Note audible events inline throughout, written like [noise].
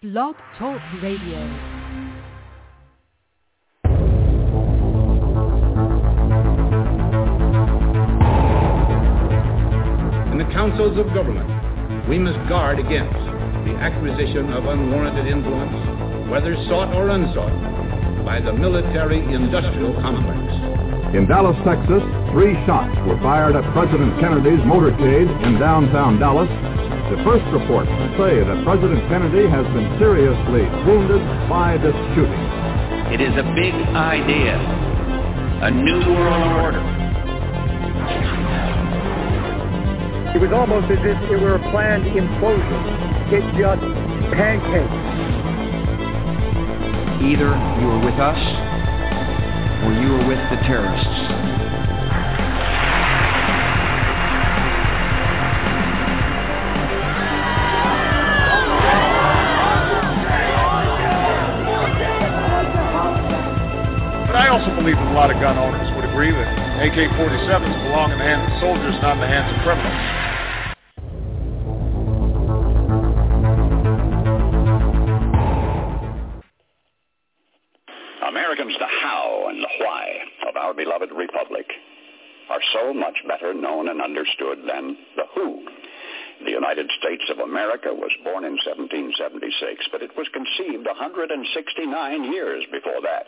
Blog Talk Radio. In the councils of government, we must guard against the acquisition of unwarranted influence, whether sought or unsought, by the military-industrial complex. In Dallas, Texas, three shots were fired at President Kennedy's motorcade in downtown Dallas. The first reports say that President Kennedy has been seriously wounded by this shooting. It is a big idea, a new world order. It was almost as if it were a planned implosion. It just pancaked. Either you are with us or you are with the terrorists. Believe that a lot of gun owners would agree that AK-47s belong in the hands of soldiers, not in the hands of criminals. Americans, the how and the why of our beloved republic are so much better known and understood than the who. The United States of America was born in 1776, but it was conceived 169 years before that.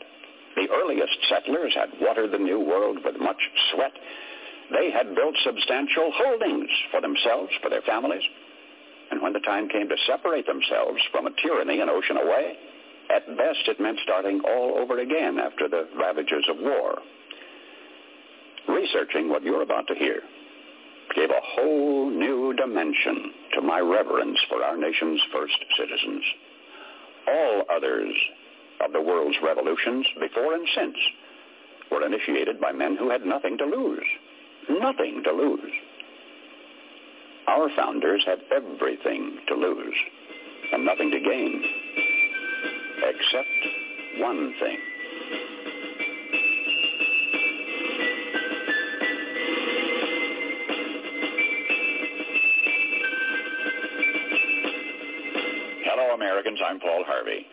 The earliest settlers had watered the New World with much sweat. They had built substantial holdings for themselves, for their families. And when the time came to separate themselves from a tyranny an ocean away, at best it meant starting all over again after the ravages of war. Researching what you're about to hear gave a whole new dimension to my reverence for our nation's first citizens. All others of the world's revolutions, before and since, were initiated by men who had nothing to lose. Nothing to lose. Our founders had everything to lose and nothing to gain, except one thing. Hello, Americans. I'm Paul Harvey.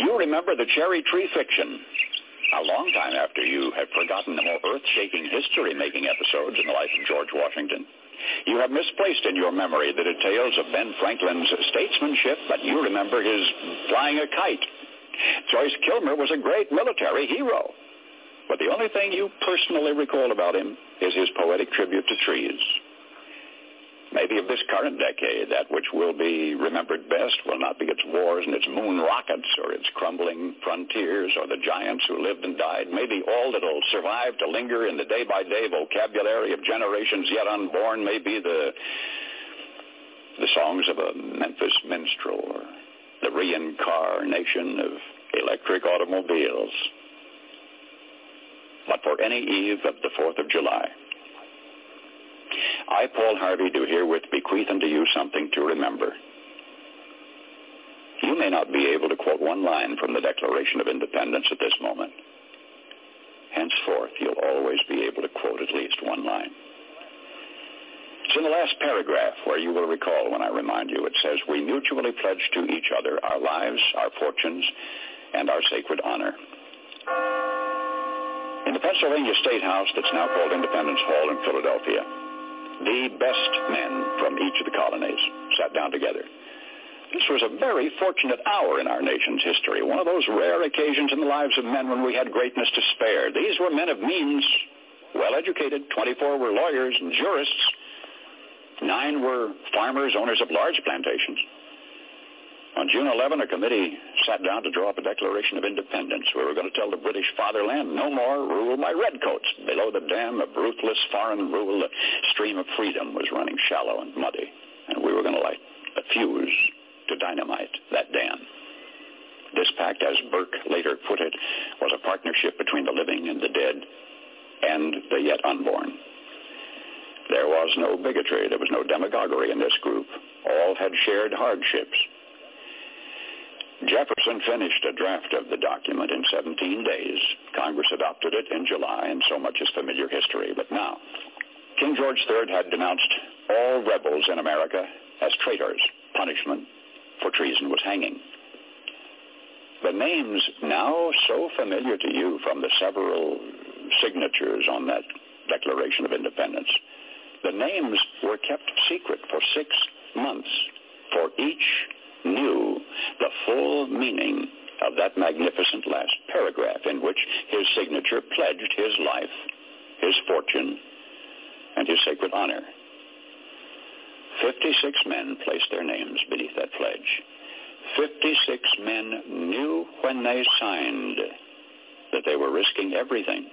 You remember the cherry tree fiction. A long time after you have forgotten the more earth-shaking history-making episodes in the life of George Washington. You have misplaced in your memory the details of Ben Franklin's statesmanship, but you remember his flying a kite. Joyce Kilmer was a great military hero. But the only thing you personally recall about him is his poetic tribute to trees. Maybe of this current decade, that which will be remembered best will not be its wars and its moon rockets or its crumbling frontiers or the giants who lived and died. Maybe all that will survive to linger in the day-by-day vocabulary of generations yet unborn may be the, the songs of a Memphis minstrel or the reincarnation of electric automobiles. But for any eve of the 4th of July, I, Paul Harvey, do herewith bequeath unto you something to remember. You may not be able to quote one line from the Declaration of Independence at this moment. Henceforth, you'll always be able to quote at least one line. It's in the last paragraph where you will recall when I remind you. It says, we mutually pledge to each other our lives, our fortunes, and our sacred honor. In the Pennsylvania State House that's now called Independence Hall in Philadelphia, the best men from each of the colonies sat down together. This was a very fortunate hour in our nation's history, one of those rare occasions in the lives of men when we had greatness to spare. These were men of means, well-educated. 24 were lawyers and jurists. Nine were farmers, owners of large plantations. On June 11, a committee sat down to draw up a Declaration of Independence. We were going to tell the British fatherland no more rule by redcoats. Below the dam of ruthless foreign rule, the stream of freedom was running shallow and muddy, and we were going to light a fuse to dynamite that dam. This pact, as Burke later put it, was a partnership between the living and the dead and the yet unborn. There was no bigotry. There was no demagoguery in this group. All had shared hardships. Jefferson finished a draft of the document in 17 days. Congress adopted it in July, and so much is familiar history. But now, King George III had denounced all rebels in America as traitors, punishment for treason was hanging. The names now so familiar to you from the several signatures on that Declaration of Independence, the names were kept secret for six months, for each knew the full meaning of that magnificent last paragraph in which his signature pledged his life, his fortune, and his sacred honor. Fifty-six men placed their names beneath that pledge. Fifty-six men knew when they signed that they were risking everything.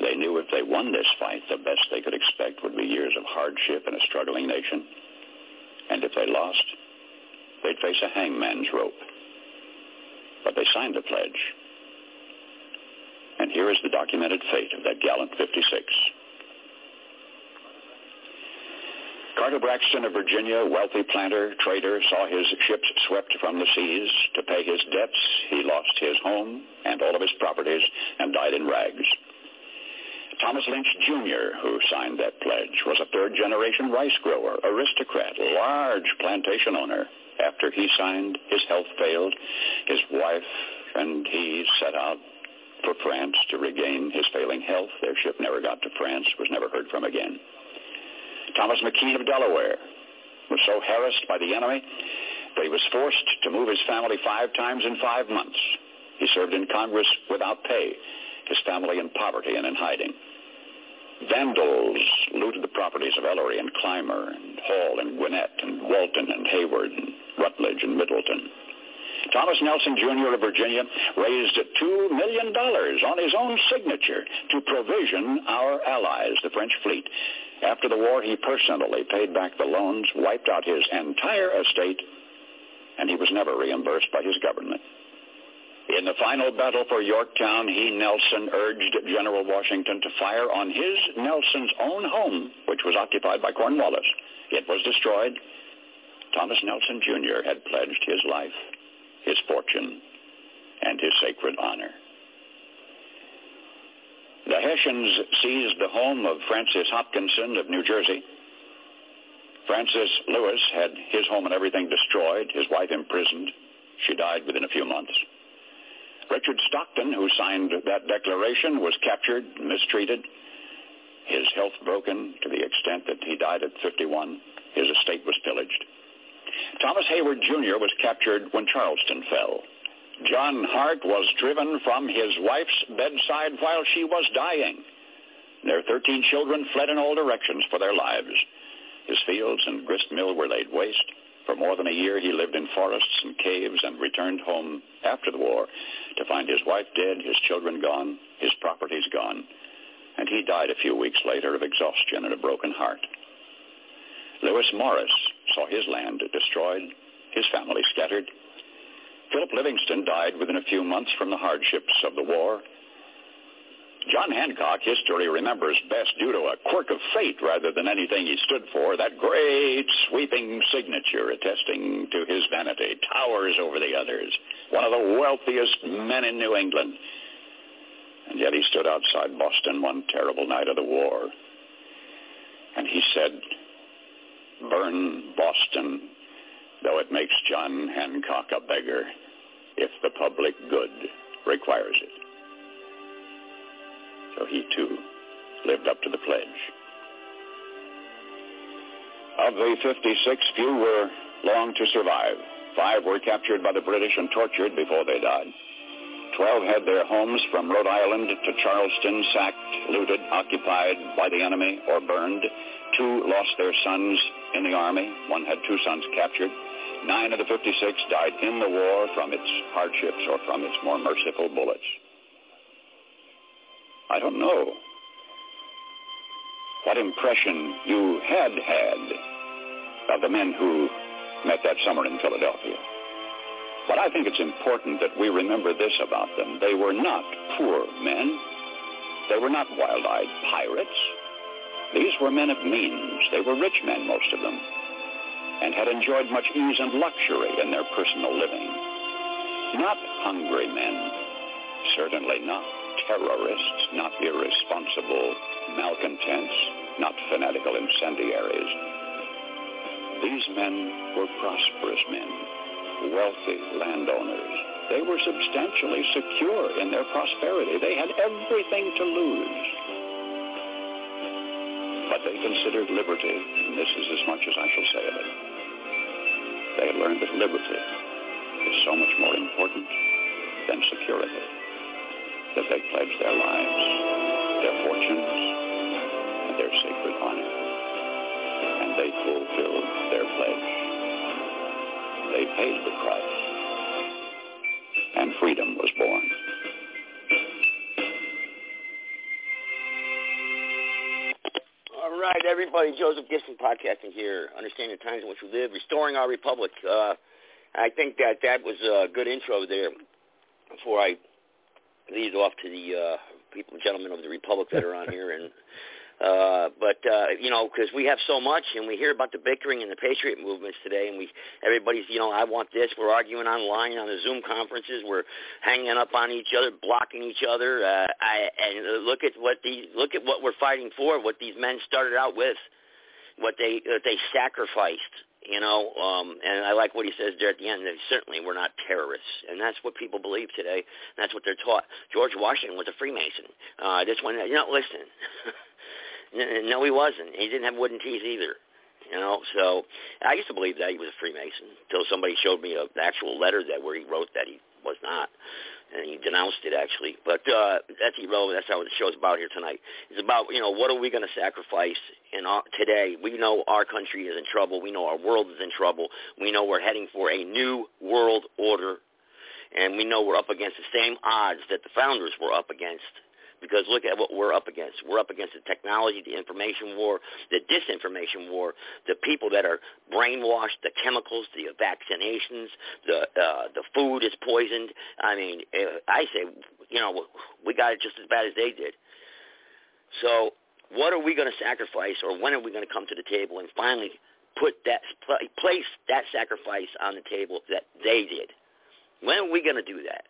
They knew if they won this fight, the best they could expect would be years of hardship in a struggling nation. And if they lost, they'd face a hangman's rope. But they signed the pledge. And here is the documented fate of that gallant 56. Carter Braxton of Virginia, wealthy planter, trader, saw his ships swept from the seas. To pay his debts, he lost his home and all of his properties and died in rags. Thomas Lynch Jr., who signed that pledge, was a third-generation rice grower, aristocrat, large plantation owner. After he signed, his health failed. His wife and he set out for France to regain his failing health. Their ship never got to France, was never heard from again. Thomas McKean of Delaware was so harassed by the enemy that he was forced to move his family five times in five months. He served in Congress without pay, his family in poverty and in hiding. Vandals looted the properties of Ellery and Clymer and Hall and Gwinnett and Walton and Heyward and Rutledge and Middleton. Thomas Nelson Jr. of Virginia raised $2 million on his own signature to provision our allies, the French fleet. After the war, he personally paid back the loans, wiped out his entire estate, and he was never reimbursed by his government. In the final battle for Yorktown, he, Nelson, urged General Washington to fire on his, Nelson's own home, which was occupied by Cornwallis. It was destroyed. Thomas Nelson Jr. had pledged his life, his fortune, and his sacred honor. The Hessians seized the home of Francis Hopkinson of New Jersey. Francis Lewis had his home and everything destroyed, his wife imprisoned. She died within a few months. Richard Stockton, who signed that declaration, was captured, mistreated, his health broken to the extent that he died at 51. His estate was pillaged. Thomas Heyward Jr. was captured when Charleston fell. John Hart was driven from his wife's bedside while she was dying. Their 13 children fled in all directions for their lives. His fields and grist mill were laid waste. For more than a year, he lived in forests and caves and returned home after the war to find his wife dead, his children gone, his properties gone, and he died a few weeks later of exhaustion and a broken heart. Lewis Morris saw his land destroyed, his family scattered. Philip Livingston died within a few months from the hardships of the war. John Hancock, history remembers best due to a quirk of fate rather than anything he stood for, that great sweeping signature attesting to his vanity, towers over the others, one of the wealthiest men in New England. And yet he stood outside Boston one terrible night of the war, and he said, burn Boston, though it makes John Hancock a beggar, if the public good requires it. So he too lived up to the pledge. Of the 56, few were long to survive. Five were captured by the British and tortured before they died. Twelve had their homes from Rhode Island to Charleston sacked, looted, occupied by the enemy, or burned. Two lost their sons in the army. One had two sons captured. Nine of the 56 died in the war from its hardships or from its more merciful bullets. I don't know what impression you had had of the men who met that summer in Philadelphia. But I think it's important that we remember this about them. They were not poor men. They were not wild-eyed pirates. These were men of means. They were rich men, most of them, and had enjoyed much ease and luxury in their personal living. Not hungry men, certainly not terrorists, not irresponsible malcontents, not fanatical incendiaries. These men were prosperous men, wealthy landowners. They were substantially secure in their prosperity. They had everything to lose. But they considered liberty, and this is as much as I shall say of it. They had learned that liberty is so much more important than security that they pledged their lives, their fortunes, and their sacred honor. And they fulfilled their pledge. They paid the price. And freedom was born. All right, everybody. Joseph Gibson podcasting here. Understanding the times in which we live, restoring our republic. Uh, I think that that was a good intro there. Before I lead off to the uh, people, gentlemen of the republic that are on [laughs] here, and uh, but uh, you know, because we have so much, and we hear about the bickering and the patriot movements today, and we everybody's you know, I want this. We're arguing online on the Zoom conferences. We're hanging up on each other, blocking each other. Uh, I and look at what the look at what we're fighting for. What these men started out with, what they what they sacrificed. You know, um, and I like what he says there at the end. That certainly we're not terrorists, and that's what people believe today. And that's what they're taught. George Washington was a Freemason. Uh, this one, you know, listen. [laughs] No, he wasn't. He didn't have wooden teeth either. You know, so I used to believe that he was a Freemason until somebody showed me an actual letter that where he wrote that he was not, and he denounced it actually. But uh, that's irrelevant. That's how the show's about here tonight. It's about you know what are we going to sacrifice in our, today? We know our country is in trouble. We know our world is in trouble. We know we're heading for a new world order, and we know we're up against the same odds that the founders were up against because look at what we're up against. We're up against the technology, the information war, the disinformation war, the people that are brainwashed, the chemicals, the vaccinations, the uh, the food is poisoned. I mean, uh, I say, you know, we got it just as bad as they did. So, what are we going to sacrifice, or when are we going to come to the table and finally put that place that sacrifice on the table that they did? When are we going to do that?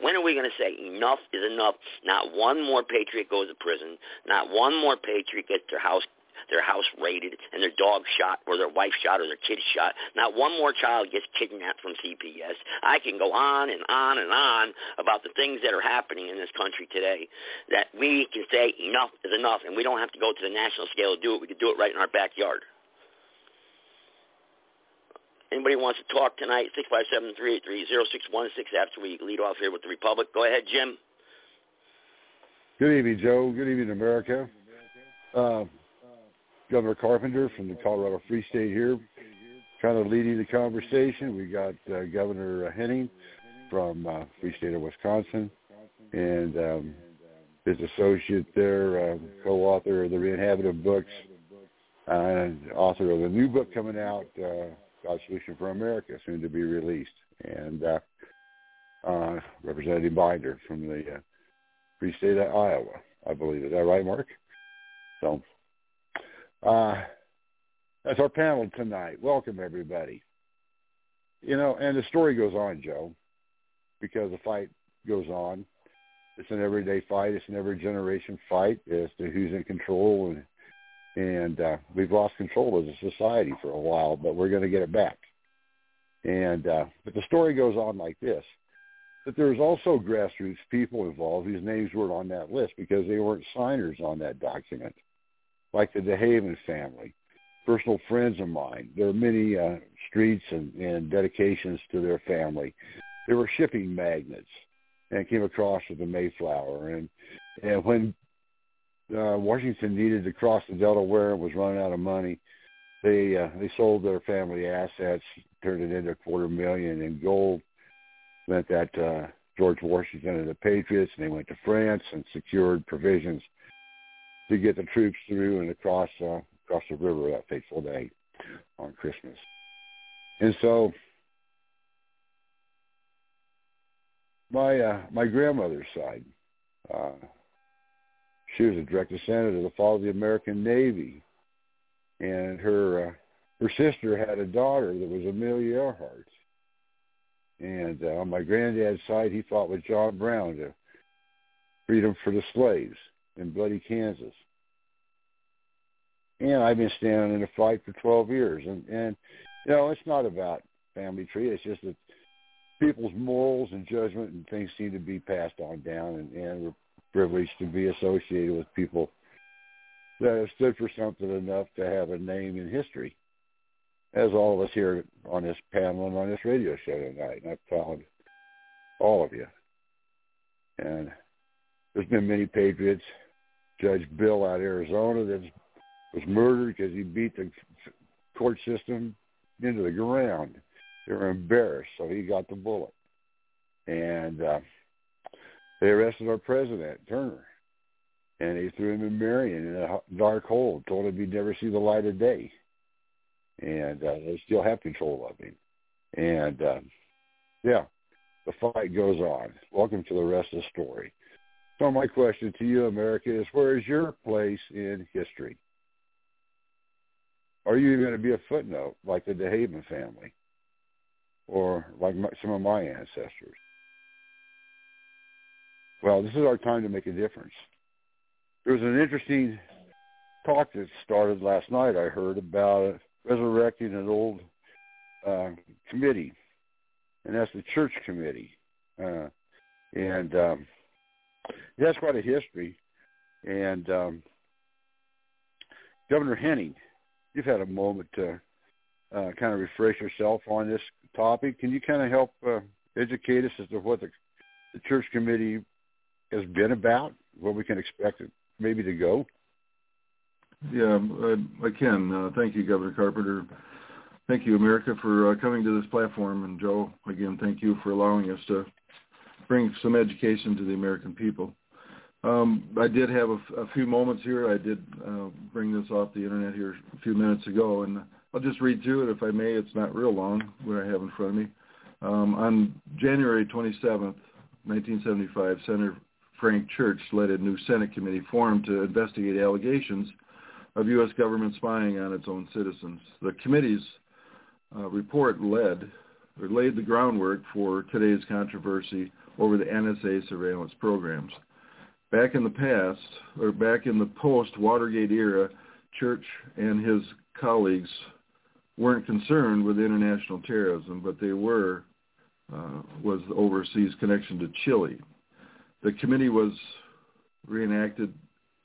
When are we going to say enough is enough? Not one more patriot goes to prison. Not one more patriot gets their house their house raided and their dog shot or their wife shot or their kid shot. Not one more child gets kidnapped from CPS. I can go on and on and on about the things that are happening in this country today that we can say enough is enough and we don't have to go to the national scale to do it. We can do it right in our backyard. Anybody wants to talk tonight, 657-383-0616 after we lead off here with the Republic. Go ahead, Jim. Good evening, Joe. Good evening, America. Uh, Governor Carpenter from the Colorado Free State here, kind of leading the conversation. We got uh, Governor Henning from uh, Free State of Wisconsin, and um, his associate there, uh, co-author of the Reinhabited books, and author of a new book coming out, uh, God's Solution for America, soon to be released, and uh, uh, Representative Binder from the uh, Free State of Iowa, I believe. Is that right, Mark? So uh, that's our panel tonight. Welcome, everybody. You know, and the story goes on, Joe, because the fight goes on. It's an everyday fight. It's an every generation fight as to who's in control and and uh, we've lost control as a society for a while, but we're going to get it back. And uh, but the story goes on like this: that there's also grassroots people involved whose names weren't on that list because they weren't signers on that document, like the DeHaven family, personal friends of mine. There are many uh, streets and, and dedications to their family. They were shipping magnates and came across with the Mayflower. And and when uh, Washington needed to cross the Delaware and was running out of money. They uh, they sold their family assets, turned it into a quarter million in gold. Meant that uh, George Washington and the Patriots, and they went to France and secured provisions to get the troops through and across uh, across the river that fateful day on Christmas. And so my uh, my grandmother's side, uh, she was a direct descendant of the fall of the American Navy, and her uh, her sister had a daughter that was Amelia Earhart. And uh, on my granddad's side, he fought with John Brown to freedom for the slaves in bloody Kansas. and I've been standing in a fight for 12 years. And and you know, it's not about family tree. It's just that people's morals and judgment and things seem to be passed on down, and, and we're privileged to be associated with people that have stood for something enough to have a name in history, as all of us here on this panel and on this radio show tonight. And I've found all of you. And there's been many patriots. Judge Bill out of Arizona that was murdered because he beat the court system into the ground. They were embarrassed, so he got the bullet. And uh, they arrested our president, Turner, and they threw him in Marion in a dark hole, told him he'd never see the light of day. And uh, they still have control of him. And uh, yeah, the fight goes on. Welcome to the rest of the story. So my question to you, America, is where is your place in history? Are you going to be a footnote like the DeHaven family or like some of my ancestors? Well, this is our time to make a difference. There was an interesting talk that started last night, I heard, about resurrecting an old uh, committee, and that's the church committee. Uh, and um, it has quite a history. And um, Governor Henning – you've had a moment to uh, kind of refresh yourself on this topic. Can you kind of help uh, educate us as to what the, the church committee has been about, what we can expect it maybe to go? Yeah, I, I can. Uh, thank you, Governor Carpenter. Thank you, America, for uh, coming to this platform. And Joe, again, thank you for allowing us to bring some education to the American people. Um, I did have a, a, few moments here. I did uh, bring this off the internet here a few minutes ago, and I'll just read through it if I may. It's not real long, what I have in front of me. Um, on January 27th, 1975, Senator Frank Church led a new Senate committee formed to investigate allegations of U.S. government spying on its own citizens. The committee's uh, report led or laid the groundwork for today's controversy over the NSA surveillance programs back in the past, or back in the post-Watergate era, Church and his colleagues weren't concerned with international terrorism, but they were, uh, was the overseas connection to Chile. The committee was reenacted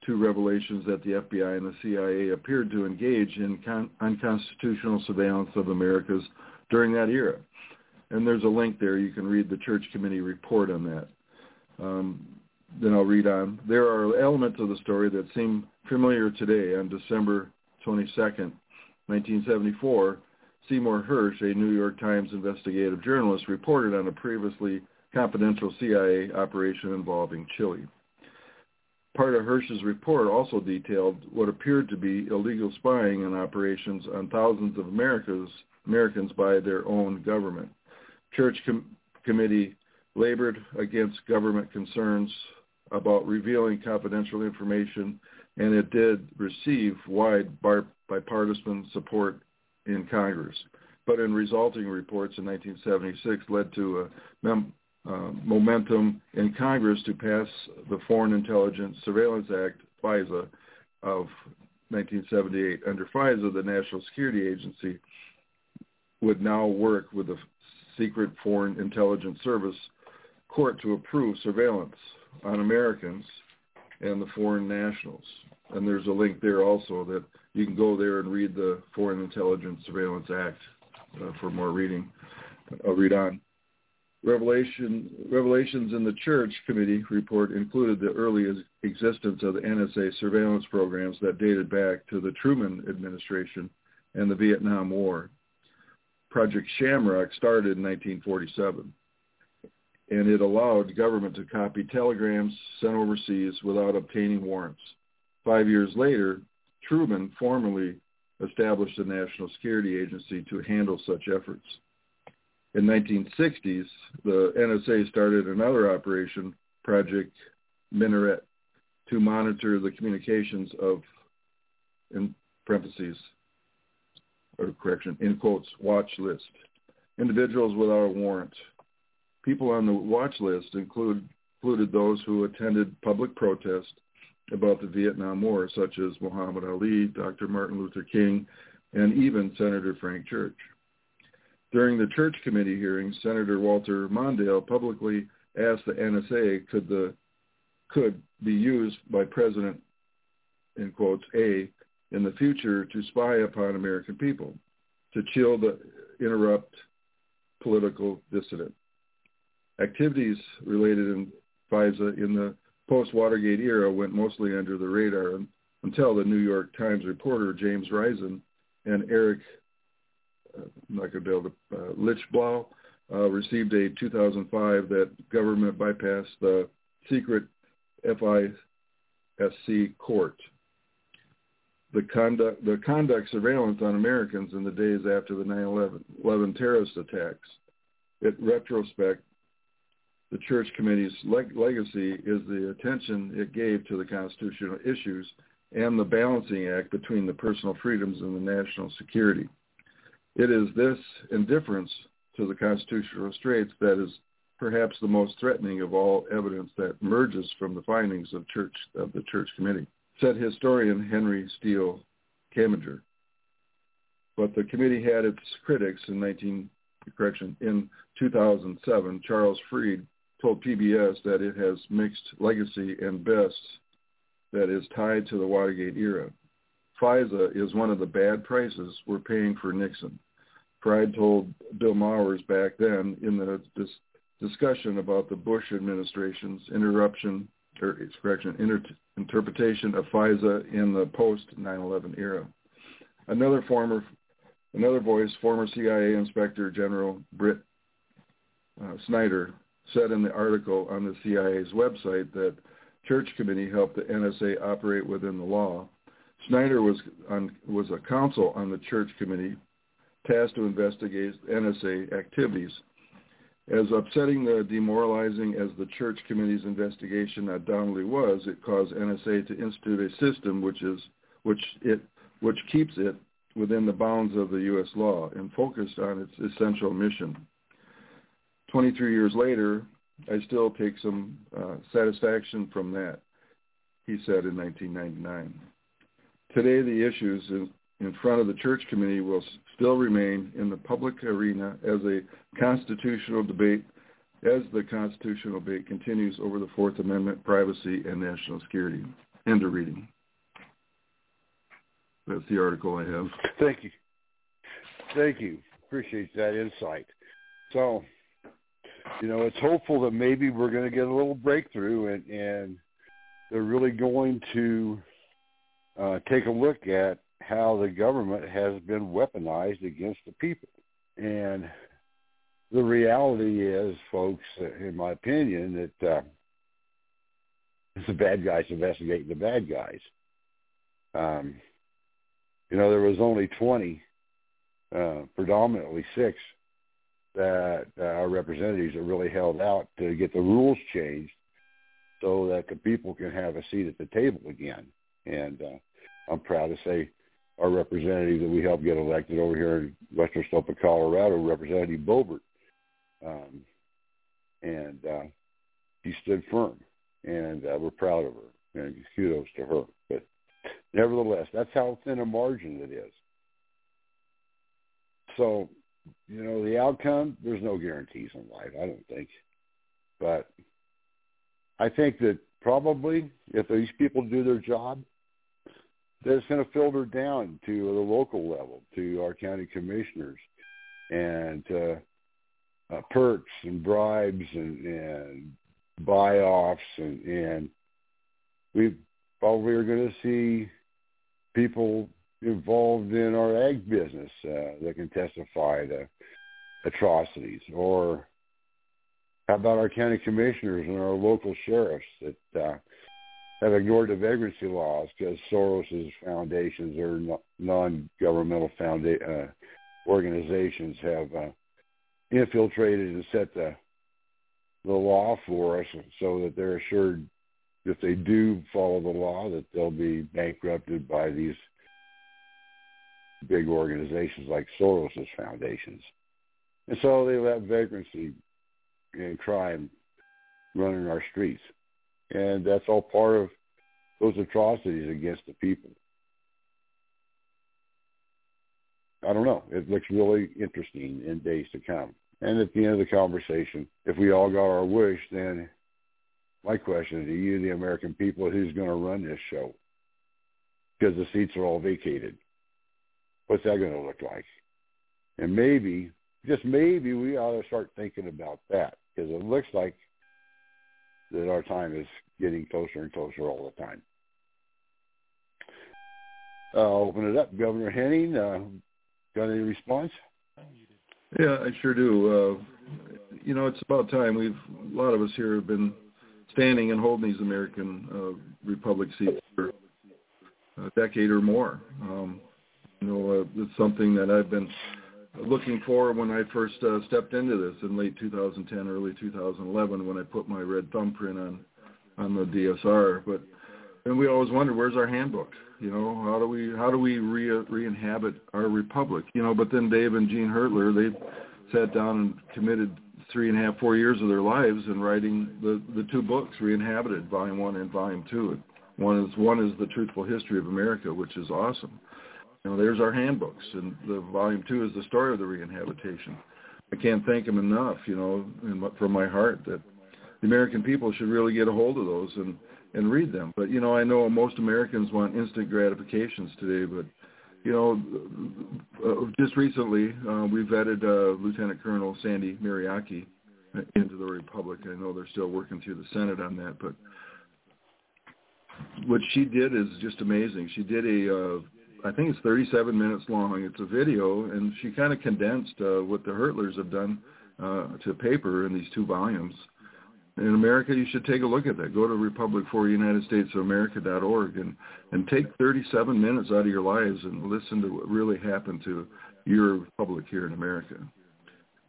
two revelations that the FBI and the CIA appeared to engage in con- unconstitutional surveillance of Americas during that era. And there's a link there. You can read the Church Committee report on that. Um, then I'll read on. There are elements of the story that seem familiar today. On December 22nd, 1974, Seymour Hersh, a New York Times investigative journalist, reported on a previously confidential CIA operation involving Chile. Part of Hersh's report also detailed what appeared to be illegal spying and operations on thousands of Americans, Americans by their own government. Church com- Committee labored against government concerns about revealing confidential information, and it did receive wide bipartisan support in Congress. But in resulting reports in 1976 led to a mem- momentum in Congress to pass the Foreign Intelligence Surveillance Act, FISA, of 1978. Under FISA, the National Security Agency would now work with the Secret Foreign Intelligence Service court to approve surveillance on Americans and the foreign nationals. And there's a link there also that you can go there and read the Foreign Intelligence Surveillance Act uh, for more reading. I'll read on. Revelation, revelations in the Church Committee report included the early existence of the NSA surveillance programs that dated back to the Truman administration and the Vietnam War. Project Shamrock started in 1947 and it allowed government to copy telegrams sent overseas without obtaining warrants. Five years later, Truman formally established a national security agency to handle such efforts. In 1960s, the NSA started another operation, Project Minaret, to monitor the communications of, in parentheses, or correction, in quotes, watch list, individuals without a warrant People on the watch list include, included those who attended public protests, about the Vietnam War, such as Muhammad Ali, Dr. Martin Luther King, and even Senator Frank Church. During the Church Committee hearings, Senator Walter Mondale publicly asked the NSA could the could be used by President in quotes A in the future to spy upon American people, to chill the interrupt political dissident. Activities related in FISA in the post-Watergate era went mostly under the radar until the New York Times reporter James Risen and Eric to, uh, Lichtblau uh, received a 2005 that government bypassed the secret FISC court. The conduct, the conduct surveillance on Americans in the days after the 9/11 terrorist attacks. In retrospect, the Church Committee's leg- legacy is the attention it gave to the constitutional issues and the balancing act between the personal freedoms and the national security. It is this indifference to the constitutional restraints that is perhaps the most threatening of all evidence that emerges from the findings of church of the church committee, said historian Henry Steele Commager. But the committee had its critics in 19 correction in 2007. Charles Fried told PBS that it has mixed legacy and best that is tied to the Watergate era. FISA is one of the bad prices we're paying for Nixon. Fried told Bill Moyers back then in the dis- discussion about the Bush administration's interruption or correction inter- interpretation of FISA in the post 9/11 era. Another former another voice, former CIA Inspector General Britt uh, Snider, said in the article on the CIA's website that Church Committee helped the NSA operate within the law. Snider was on was a counsel on the Church Committee tasked to investigate NSA activities. As upsetting the demoralizing as the Church Committee's investigation at Donnelly was, it caused NSA to institute a system which is which it which keeps it within the bounds of the U.S. law and focused on its essential mission. 23 years later, I still take some uh, satisfaction from that, he said in 1999. Today, the issues in front of the church committee will still remain in the public arena as a constitutional debate as the constitutional debate continues over the Fourth Amendment, privacy, and national security. End of reading. That's the article I have. Thank you. Thank you. Appreciate that insight. So, you know, it's hopeful that maybe we're going to get a little breakthrough and, and they're really going to uh, take a look at how the government has been weaponized against the people. And the reality is, folks, in my opinion, that uh, the bad guys investigating the bad guys. Um, you know, there was only 20, uh, predominantly six, that uh, our representatives that really held out to get the rules changed so that the people can have a seat at the table again. And uh, I'm proud to say our representative that we helped get elected over here in western slope of Colorado, Representative Boebert. Um, and uh, she stood firm, and uh, we're proud of her, and kudos to her. But nevertheless, that's how thin a margin it is. So, you know, the outcome, there's no guarantees in life, I don't think. But I think that probably if these people do their job, that's going to filter down to the local level, to our county commissioners, and uh, uh, perks and bribes and, and buy-offs, and, and we probably are going to see people involved in our ag business uh, that can testify to atrocities, or how about our county commissioners and our local sheriffs that uh, have ignored the vagrancy laws because Soros's foundations or non-governmental founda- uh, organizations have uh, infiltrated and set the the law for us, so that they're assured if they do follow the law that they'll be bankrupted by these big organizations like Soros's foundations. And so they let vagrancy and crime run in our streets and that's all part of those atrocities against the people. I don't know. It looks really interesting in days to come. And at the end of the conversation, if we all got our wish, then my question to you, the American people, who's going to run this show? Because the seats are all vacated. What's that going to look like? And maybe, just maybe, we ought to start thinking about that because it looks like that our time is getting closer and closer all the time. I'll open it up. Governor Henning, uh, got any response? Yeah, I sure do. Uh, you know, it's about time. We've a lot of us here have been standing and holding these American uh, Republic seats for a decade or more. Um, you know, uh, it's something that I've been looking for when I first uh, stepped into this in late 2010, early 2011, when I put my red thumbprint on on the DSR. But and we always wonder, where's our handbook? You know, how do we how do we re re-inhabit our republic? You know, but then Dave and Gene Hertler, they sat down and committed three and a half, four years of their lives in writing the the two books, Re-inhabited, Volume One and Volume Two. One is one is the truthful history of America, which is awesome. Know, there's our handbooks, and the Volume Two is the story of the reinhabitation. I can't thank them enough, you know, in, from my heart that the American people should really get a hold of those and and read them. But you know, I know most Americans want instant gratifications today, but you know, uh, just recently uh, we vetted uh, Lieutenant Colonel Sandy Mariaki into the Republic. I know they're still working through the Senate on that, but what she did is just amazing. She did a, uh, I think it's 37 minutes long. It's a video, and she kind of condensed uh, what the Hertlers have done uh, to paper in these two volumes in America, you should take a look at that. Go to Republic for United States of America.org and, and take 37 minutes out of your lives and listen to what really happened to your republic here in America.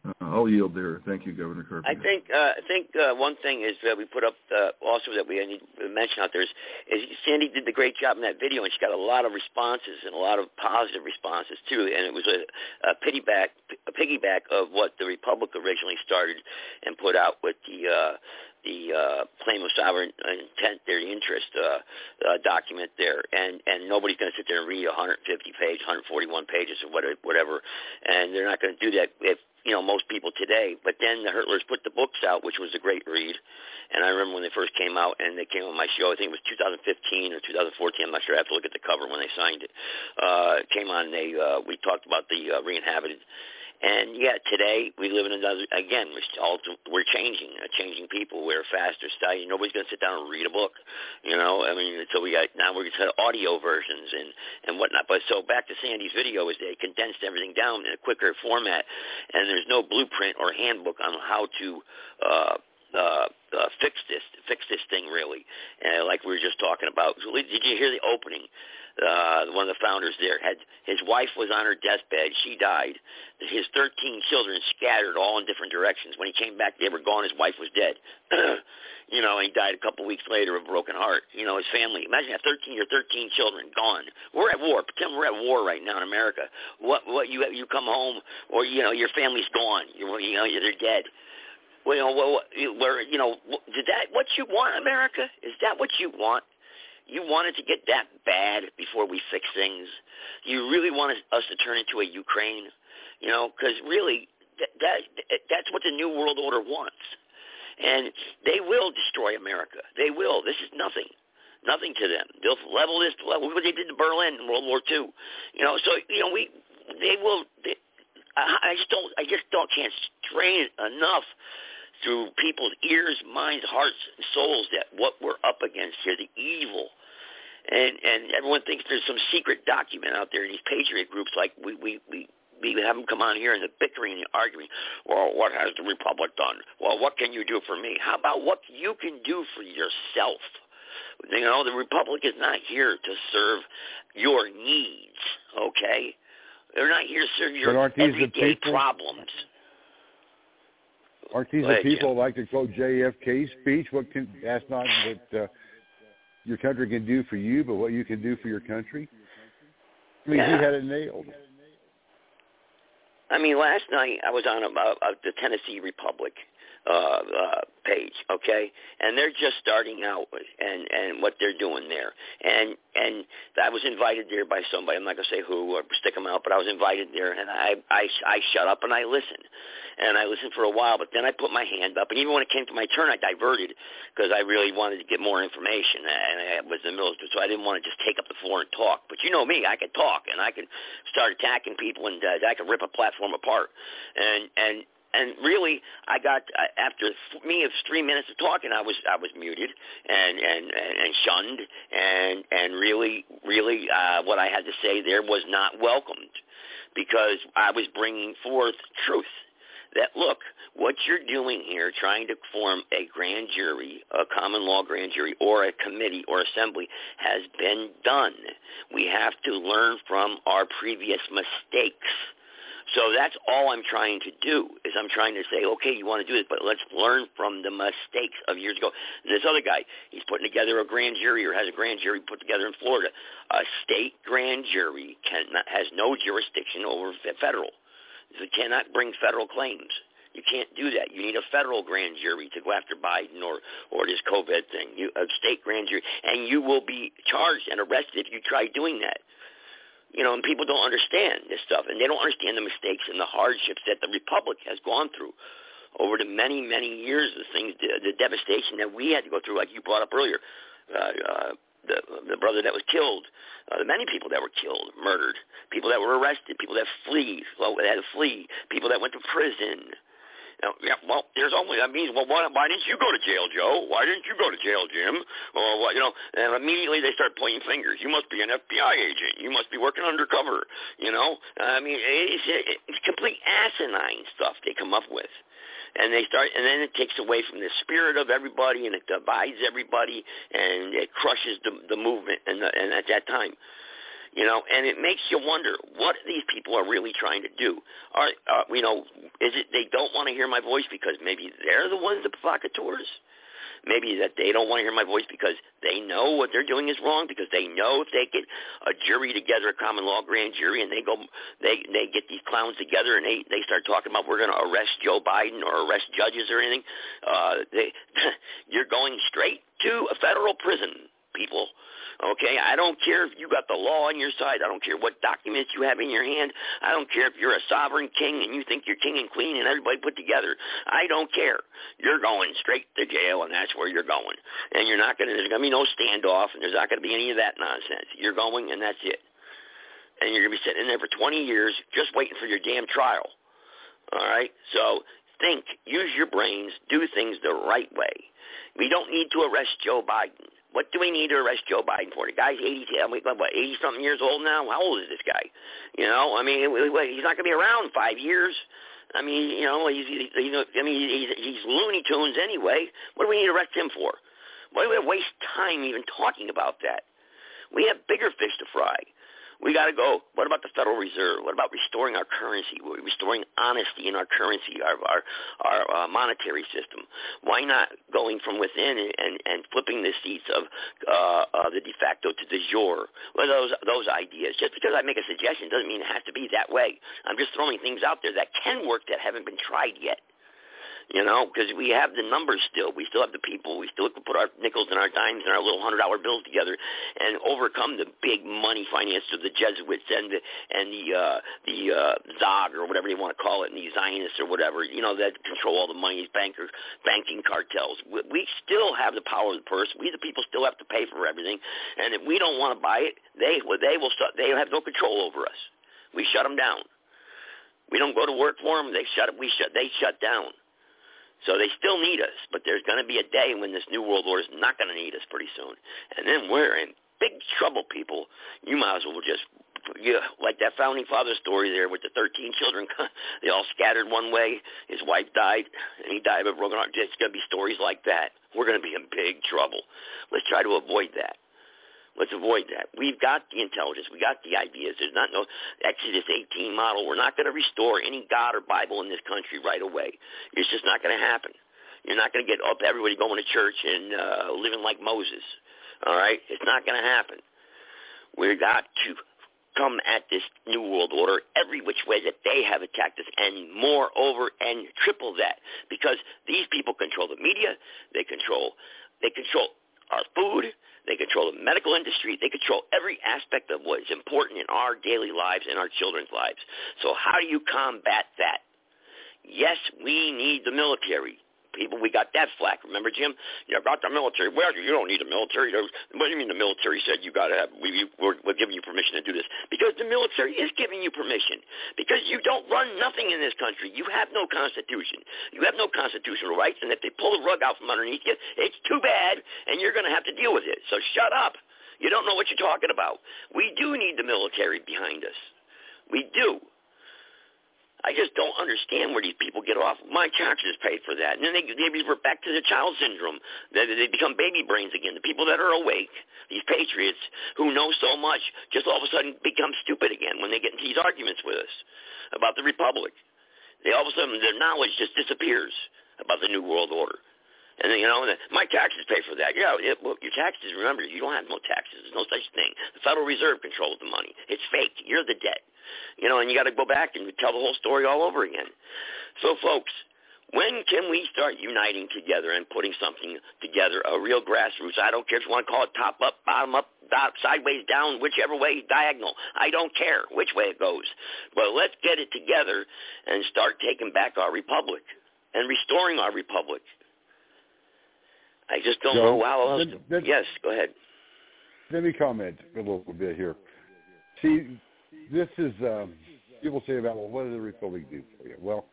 Uh, I'll yield there. Thank you, Governor Carpenter. I think uh, I think uh, one thing is that we put up uh, also that we need to mention out there is, is Sandy did a great job in that video, and she got a lot of responses and a lot of positive responses too. And it was a, a piggyback a piggyback of what the Republic originally started and put out with the. Uh, the uh, claim of sovereign intent, their interest uh, uh, document there, and and nobody's going to sit there and read 150 pages, 141 pages or whatever, and they're not going to do that if you know most people today. But then the Hertlers put the books out, which was a great read. And I remember when they first came out, and they came on my show. I think it was 2015 or 2014. I'm not sure. I have to look at the cover when they signed it. Uh, came on. They uh, we talked about the uh, re-inhabited and yeah, today we live in another. Again, we're all we're changing, uh, changing people. We're faster studying. Nobody's going to sit down and read a book, you know. I mean, so we got now we're going to audio versions and and whatnot. But so back to Sandy's video is they condensed everything down in a quicker format, and there's no blueprint or handbook on how to. uh uh, uh, fix this, fix this thing really, and like we were just talking about. So did you hear the opening? Uh, one of the founders there, had his wife was on her deathbed. She died. His 13 children scattered all in different directions. When he came back, they were gone. His wife was dead. [clears throat] you know, and he died a couple weeks later of a broken heart. You know, his family. Imagine that 13 your 13 children gone. We're at war. Pretend we're at war right now in America. What what you you come home or you know your family's gone. You you know they're dead. Well, well, where you know, did that what you want, America? Is that what you want? You wanted to get that bad before we fix things. You really wanted us to turn into a Ukraine, you know, because really that, that that's what the new world order wants, and they will destroy America. They will. This is nothing, nothing to them. They'll level this level what they did to Berlin in World War II. You know, so you know we they will. They, I, I just don't. I just don't can't strain enough through people's ears, minds, hearts, and souls that what we're up against here, the evil. And and everyone thinks there's some secret document out there in these patriot groups like we we we we have them come on here and the bickering and the arguing. Well, what has the republic done? Well, what can you do for me? How about what you can do for yourself? You know, the republic is not here to serve your needs. Okay, they're not here to serve your everyday problems. Aren't these the people like to quote JFK's speech? What can that's not what uh, your country can do for you, but what you can do for your country. I mean, yeah. he had it nailed. I mean, last night I was on about, about the Tennessee Republic, uh, uh, page, okay, and they're just starting out and and what they're doing there, and and I was invited there by somebody. I'm not gonna say who or stick them out, but I was invited there, and I I I shut up and I listened, and I listened for a while, but then I put my hand up, and even when it came to my turn, I diverted because I really wanted to get more information, and I was in the middle, so I didn't want to just take up the floor and talk. But you know me, I can talk, and I can start attacking people, and uh, I can rip a platform apart, and and and really, I got after me of three minutes of talking, I was I was muted and and and shunned, and and really really uh, what I had to say there was not welcomed because I was bringing forth truth. That look, what you're doing here, trying to form a grand jury, a common law grand jury, or a committee or assembly, has been done. We have to learn from our previous mistakes so that's all I'm trying to do is I'm trying to say, okay, you want to do this, but let's learn from the mistakes of years ago. And this other guy, he's putting together a grand jury or has a grand jury put together in Florida. A state grand jury can, has no jurisdiction over federal. It cannot bring federal claims. You can't do that. You need a federal grand jury to go after Biden or or this COVID thing. You, a state grand jury, and you will be charged and arrested if you try doing that. You know, and people don't understand this stuff, and they don't understand the mistakes and the hardships that the republic has gone through over the many, many years. The things, the, the devastation that we had to go through, like you brought up earlier, uh, uh, the the brother that was killed, uh, the many people that were killed, murdered, people that were arrested, people that flee, that flee, people that went to prison, now, yeah, well, there's only that means well, why, why didn't you go to jail, Joe? Why didn't you go to jail, Jim? Or what? You know, and immediately they start pointing fingers. You must be an FBI agent. You must be working undercover. You know, I mean, it's, it's complete asinine stuff they come up with and they start and then it takes away from the spirit of everybody and it divides everybody and it crushes the the movement and the, and at that time you know, and it makes you wonder what these people are really trying to do. Are, uh, you know, is it they don't want to hear my voice because maybe they're the ones the provocateurs? Maybe that they don't want to hear my voice because they know what they're doing is wrong because they know if they get a jury together, a common law grand jury, and they go, they they get these clowns together and they they start talking about we're going to arrest Joe Biden or arrest judges or anything. Uh, they, [laughs] you're going straight to a federal prison, people. Okay, I don't care if you got the law on your side. I don't care what documents you have in your hand. I don't care if you're a sovereign king and you think you're king and queen and everybody put together. I don't care. You're going straight to jail, and that's where you're going. And you're not going to. There's going to be no standoff, and there's not going to be any of that nonsense. You're going, and that's it. And you're going to be sitting in there for 20 years just waiting for your damn trial. All right, so think, use your brains, do things the right way. We don't need to arrest Joe Biden. What do we need to arrest Joe Biden for? The guy's 80, what, 80 something years old now? How old is this guy? You know, I mean, he's not going to be around five years. I mean, you know, he's, he's I mean, he's, he's Looney Tunes anyway. What do we need to arrest him for? Why do we waste time even talking about that? We have bigger fish to fry. We got to go. What about the Federal Reserve? What about restoring our currency? Restoring honesty in our currency, our our, our uh, monetary system. Why not going from within and, and, flipping the seats of uh, uh, the de facto to de jure? Well, those those ideas. Just because I make a suggestion doesn't mean it has to be that way. I'm just throwing things out there that can work that haven't been tried yet you know, because we have the numbers still. We still have the people. We still can put our nickels and our dimes and our little hundred dollar bills together and overcome the big money finance of the Jesuits and the and the uh, the uh, Zog or whatever you want to call it, and the Zionists or whatever. You know that control all the money, bankers, banking cartels. We, we still have the power of the purse. We the people still have to pay for everything, and if we don't want to buy it, they well, they will start. They have no control over us. We shut them down. We don't go to work for them. They shut. We shut. They shut down. So they still need us, but there's going to be a day when this new world order is not going to need us pretty soon. And then we're in big trouble, people. You might as well just, yeah, like that founding father story there with the 13 children. [laughs] they all scattered one way. His wife died, and he died of a broken heart. It's going to be stories like that. We're going to be in big trouble. Let's try to avoid that. Let's avoid that. We've got the intelligence. We got the ideas. There's not no Exodus 18 model. We're not going to restore any God or Bible in this country right away. It's just not going to happen. You're not going to get up everybody going to church and uh, living like Moses. All right? It's not going to happen. We've got to come at this new world order every which way that they have attacked us and more over and triple that because these people control the media, they control they control our food, they control the medical industry, they control every aspect of what is important in our daily lives and our children's lives. So how do you combat that? Yes, we need the military people. We got that flack. Remember, Jim? Know, about the military. Well, you don't need a military. What do you mean the military said you got to have? We, we're, we're giving you permission to do this because the military is giving you permission because you don't run nothing in this country. You have no constitution. You have no constitutional rights, and if they pull the rug out from underneath you, it's too bad, and you're going to have to deal with it. So shut up. You don't know what you're talking about. We do need the military behind us. We do. I just don't understand where these people get off. My taxes paid for that. And then they, they revert back to the child syndrome. They, they become baby brains again. The people that are awake, these patriots who know so much, just all of a sudden become stupid again when they get into these arguments with us about the republic. They all of a sudden, their knowledge just disappears about the New World Order. And then, you know, my taxes pay for that. Yeah, it, well, your taxes, remember, you don't have no taxes. There's no such thing. The Federal Reserve controls the money. It's fake. You're the debt. You know, and you got to go back and tell the whole story all over again. So, folks, when can we start uniting together and putting something together, a real grassroots? I don't care if you want to call it top up, bottom up, top, sideways down, whichever way, diagonal. I don't care which way it goes. But let's get it together and start taking back our republic and restoring our republic. I just don't know how else. That, to, yes, go ahead. Let me comment a little bit here. See, this is um, people say about well, what does the republic do for you? Well,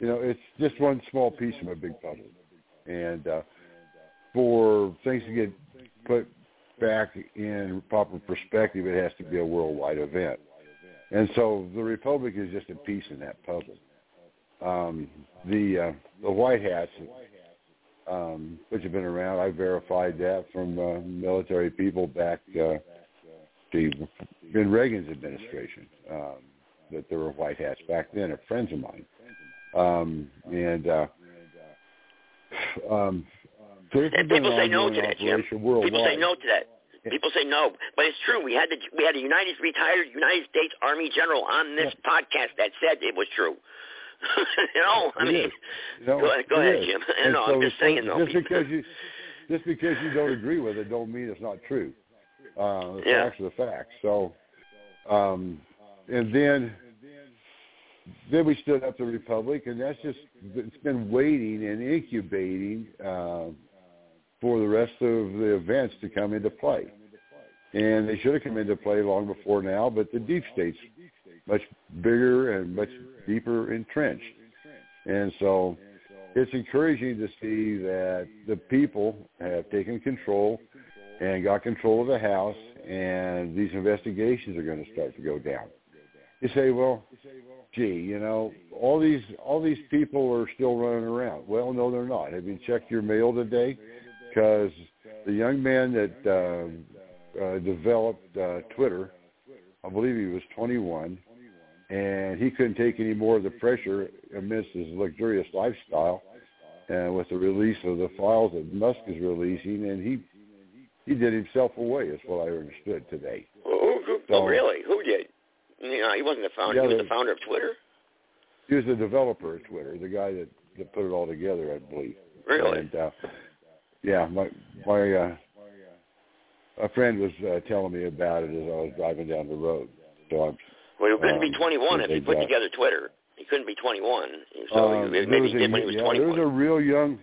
you know, it's just one small piece of a big puzzle, and uh, for things to get put back in proper perspective, it has to be a worldwide event, and so the republic is just a piece in that puzzle. Um, the uh, the White Hats, um, which have been around, I verified that from uh, military people back. Uh, to in Reagan's administration um, that there were white hats back then, are friends of mine, um, and uh, um, so people say no to that, Jim. Worldwide. People say no to that. People say no, but it's true. We had the we had a United retired United States Army general on this yeah. podcast that said it was true. [laughs] you know, I it mean, no, go, go ahead, Jim. [laughs] And no, so I'm just saying though. Just because you just because you don't agree with it, don't mean it's not true. Uh, the yeah. facts are the facts. So, um, and then then we stood up the republic, and that's just it's been waiting and incubating uh, for the rest of the events to come into play. And they should have come into play long before now, but the deep state's much bigger and much deeper entrenched. And so it's encouraging to see that the people have taken control and got control of the house, and these investigations are going to start to go down. You say, well, gee, you know, all these all these people are still running around. Well, no, they're not. Have you checked your mail today? Because the young man that uh, uh, developed uh, Twitter, I believe he was 21, and he couldn't take any more of the pressure amidst his luxurious lifestyle, and with the release of the files that Musk is releasing, and he he did himself away, is what I understood today. Oh, who, So- oh really? Who did? You know, he wasn't the founder. Yeah, he was the founder of Twitter. He was the developer of Twitter, the guy that, that put it all together, I believe. Really? And uh, yeah, my my uh, a friend was uh, telling me about it as I was driving down the road. So I'm, Well, he couldn't be Um, 21 if he put exactly. together Twitter. He couldn't be 21. So um, maybe he a- did when he was yeah, 21. There was a real young,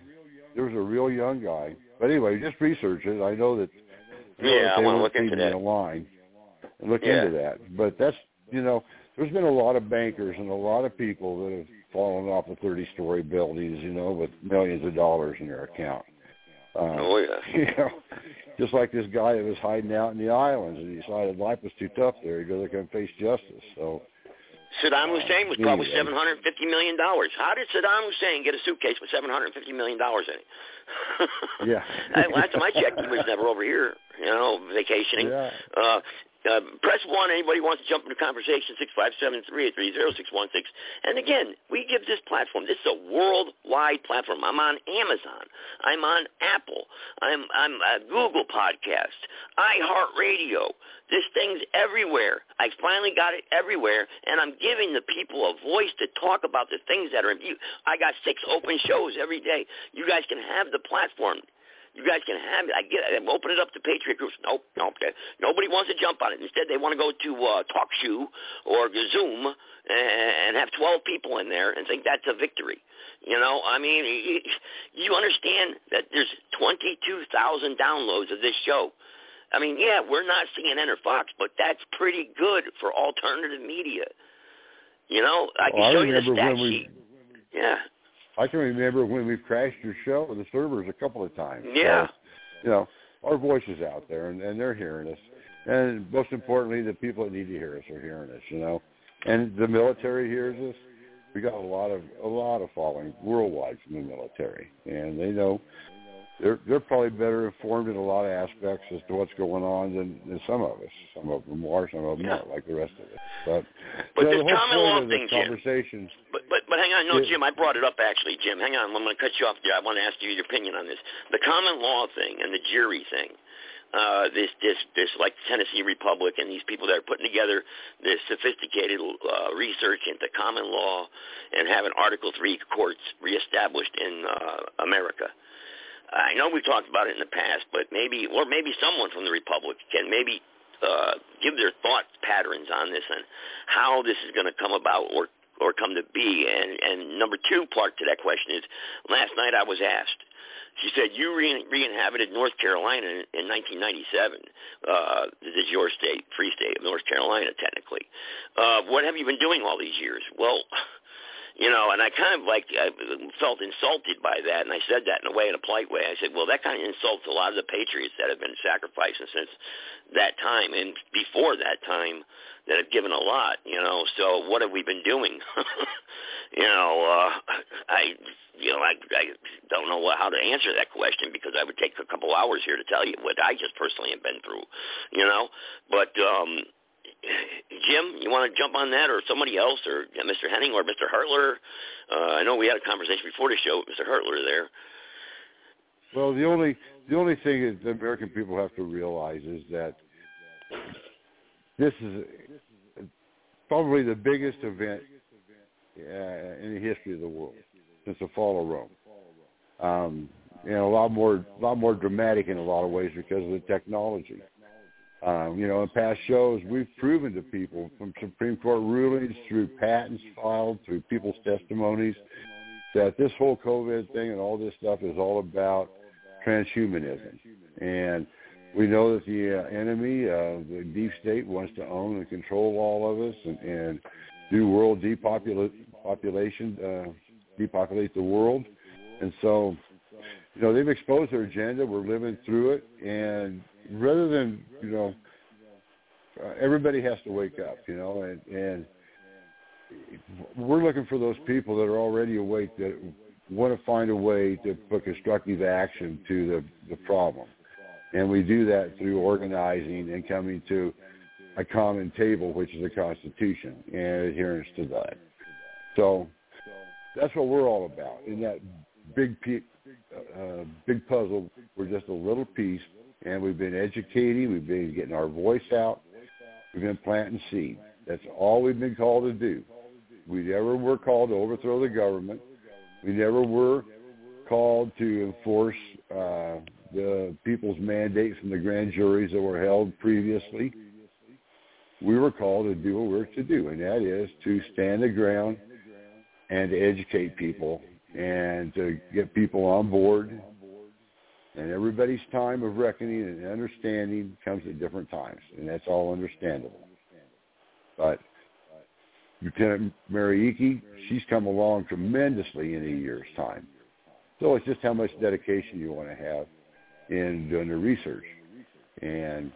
there was a real young guy. But anyway, just research it. I know that. I know Yeah, that I wanna look into that. a line and look Yeah. into that. But that's you know, there's been a lot of bankers and a lot of people that have fallen off of 30-story buildings, you know, with millions of dollars in their account. Um, Oh, yeah. [laughs] You know, just like this guy that was hiding out in the islands and he decided life was too tough there. He goes, "I can face justice." So Saddam Hussein was probably Anyway. 750 million dollars. How did Saddam Hussein get a suitcase with 750 million dollars in it? [laughs] Yeah. I- Last time I checked, he was never over here. You know, vacationing. Yeah. Uh, uh, press one. Anybody wants to jump into conversation? Six five seven three eight three zero six one six. And again, we give this platform. This is a worldwide platform. I'm on Amazon. I'm on Apple. I'm I'm uh, Google Podcast, iHeartRadio. This thing's everywhere. I finally got it everywhere, and I'm giving the people a voice to talk about the things that are in view. I got six open shows every day. You guys can have the platform. You guys can have it. I get it. Open it up to Patriot groups. Nope, nope. Nobody wants to jump on it. Instead, they want to go to uh, TalkShoe or Zoom and have 12 people in there and think that's a victory. You know, I mean, you understand that there's 22,000 downloads of this show. I mean, yeah, we're not CNN or Fox, but that's pretty good for alternative media. You know, I can well, show I you the stat we, sheet. Yeah. I can remember when we've crashed your show with the servers a couple of times. Yeah. So, you know, our voice is out there, and, and they're hearing us. And most importantly, the people that need to hear us are hearing us. You know, and the military hears us. We got a lot of a lot of following worldwide from the military, and they know they're they're probably better informed in a lot of aspects as to what's going on than, than some of us. Some of them are, some of them Yeah. aren't, like the rest of us. But, But this common law thing, Jim. But but but hang on, no, Yeah. Jim, I brought it up actually, Jim. Hang on, I'm going to cut you off there. I want to ask you your opinion on this. The common law thing and the jury thing. Uh, this this this like Tennessee Republic and these people that are putting together this sophisticated uh, research into common law and having Article Three courts reestablished in uh, America. I know we've talked about it in the past, but maybe, or maybe someone from the Republic can maybe uh, give their thought patterns on this and how this is going to come about or or come to be. And and number two part to that question is, last night I was asked. She said, "You re- re-inhabited North Carolina in, in 1997. Uh, this is your state, free state of North Carolina, technically. Uh, what have you been doing all these years?" Well, you know, and I kind of like I felt insulted by that, and I said that in a way, in a polite way. I said, well, that kind of insults a lot of the patriots that have been sacrificing since that time and before that time that have given a lot, you know. So what have we been doing? [laughs] you know, uh, I, you know, I, I don't know how to answer that question because I would take a couple hours here to tell you what I just personally have been through, you know. But um, Jim, you want to jump on that, or somebody else, or yeah, Mr. Henning, or Mr. Hertler? Uh, I know we had a conversation before the show Mr. Hertler there. Well, the only the only thing that the American people have to realize is that this is probably the biggest event in the history of the world since the fall of Rome. Um, and a lot more, a lot more dramatic in a lot of ways because of the technology. Um, you know, in past shows, we've proven to people from Supreme Court rulings through patents filed, through people's testimonies, that this whole COVID thing and all this stuff is all about transhumanism. And we know that the uh, enemy, uh, the deep state, wants to own and control all of us and, and do world depopula- population, uh, depopulate the world. And so, you know, they've exposed their agenda. We're living through it. And rather than, you know, uh, everybody has to wake up, you know, and, and we're looking for those people that are already awake that want to find a way to put constructive action to the, the problem. And we do that through organizing and coming to a common table, which is the Constitution, and adherence to that. So that's what we're all about. In that big, pe- uh, big puzzle, we're just a little piece, and we've been educating, we've been getting our voice out, we've been planting seed. That's all we've been called to do. We never were called to overthrow the government. We never were called to enforce uh, the people's mandate from the grand juries that were held previously. We were called to do what we're to do, and that is to stand the ground and to educate people and to get people on board. And everybody's time of reckoning and understanding comes at different times, and that's all understandable. But Lieutenant Mary Icky, she's come along tremendously in a year's time. So it's just how much dedication you want to have in doing the research. And,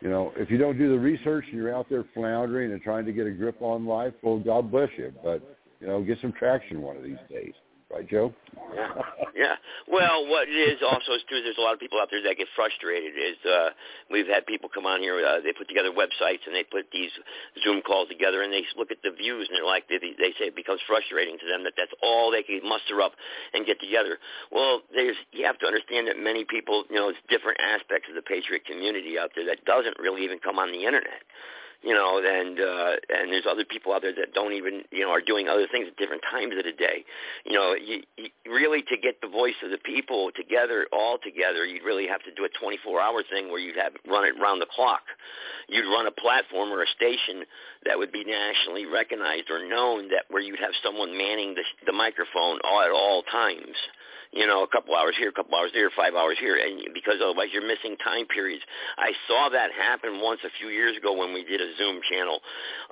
you know, if you don't do the research and you're out there floundering and trying to get a grip on life, well, God bless you. But, you know, get some traction one of these days. Right, Joe? Yeah. Yeah. Well, what it is also is too. There's a lot of people out there that get frustrated. Is uh, we've had people come on here. Uh, they put together websites and they put these Zoom calls together and they look at the views and they're like they, they say it becomes frustrating to them that that's all they can muster up and get together. Well, there's you have to understand that many people, you know, it's different aspects of the patriot community out there that doesn't really even come on the internet you know, and uh, and there's other people out there that don't even, you know, are doing other things at different times of the day. You know, you, you really to get the voice of the people together, all together, you'd really have to do a 24-hour thing where you'd have run it round the clock. You'd run a platform or a station that would be nationally recognized or known, that where you'd have someone manning the, the microphone all, at all times you know, a couple hours here, a couple hours there, five hours here, and because otherwise you're missing time periods. I saw that happen once a few years ago when we did a Zoom channel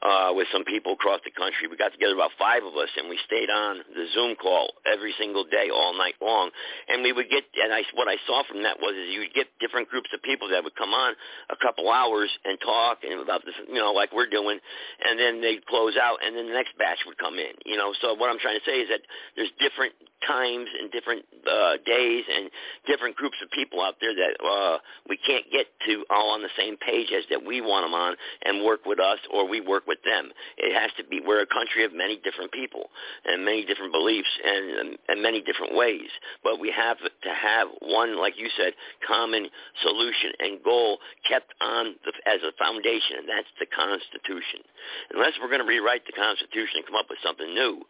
uh, with some people across the country. We got together about five of us, and we stayed on the Zoom call every single day, all night long. And we would get, and I, what I saw from that was is you would get different groups of people that would come on a couple hours and talk and about this, you know, like we're doing, and then they'd close out, and then the next batch would come in. You know, so what I'm trying to say is that there's different times and different uh, days and different groups of people out there that uh, we can't get to all on the same page as that we want them on and work with us or we work with them. It has to be, we're a country of many different people and many different beliefs and, and many different ways. But we have to have one, like you said, common solution and goal kept on the, as a foundation, and that's the Constitution. Unless we're going to rewrite the Constitution and come up with something new,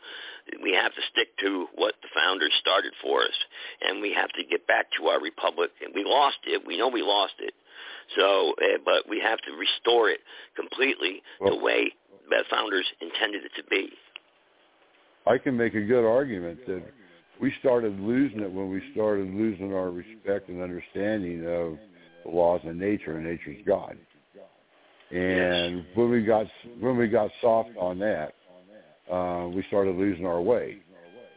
we have to stick to what the founders started for us, and we have to get back to our republic. And we lost it. We know we lost it. So, uh, but we have to restore it completely well, the way the founders intended it to be. I can make a good argument that we started losing it when we started losing our respect and understanding of the laws of nature and nature's God. And when we got when we got soft on that, uh, we started losing our way.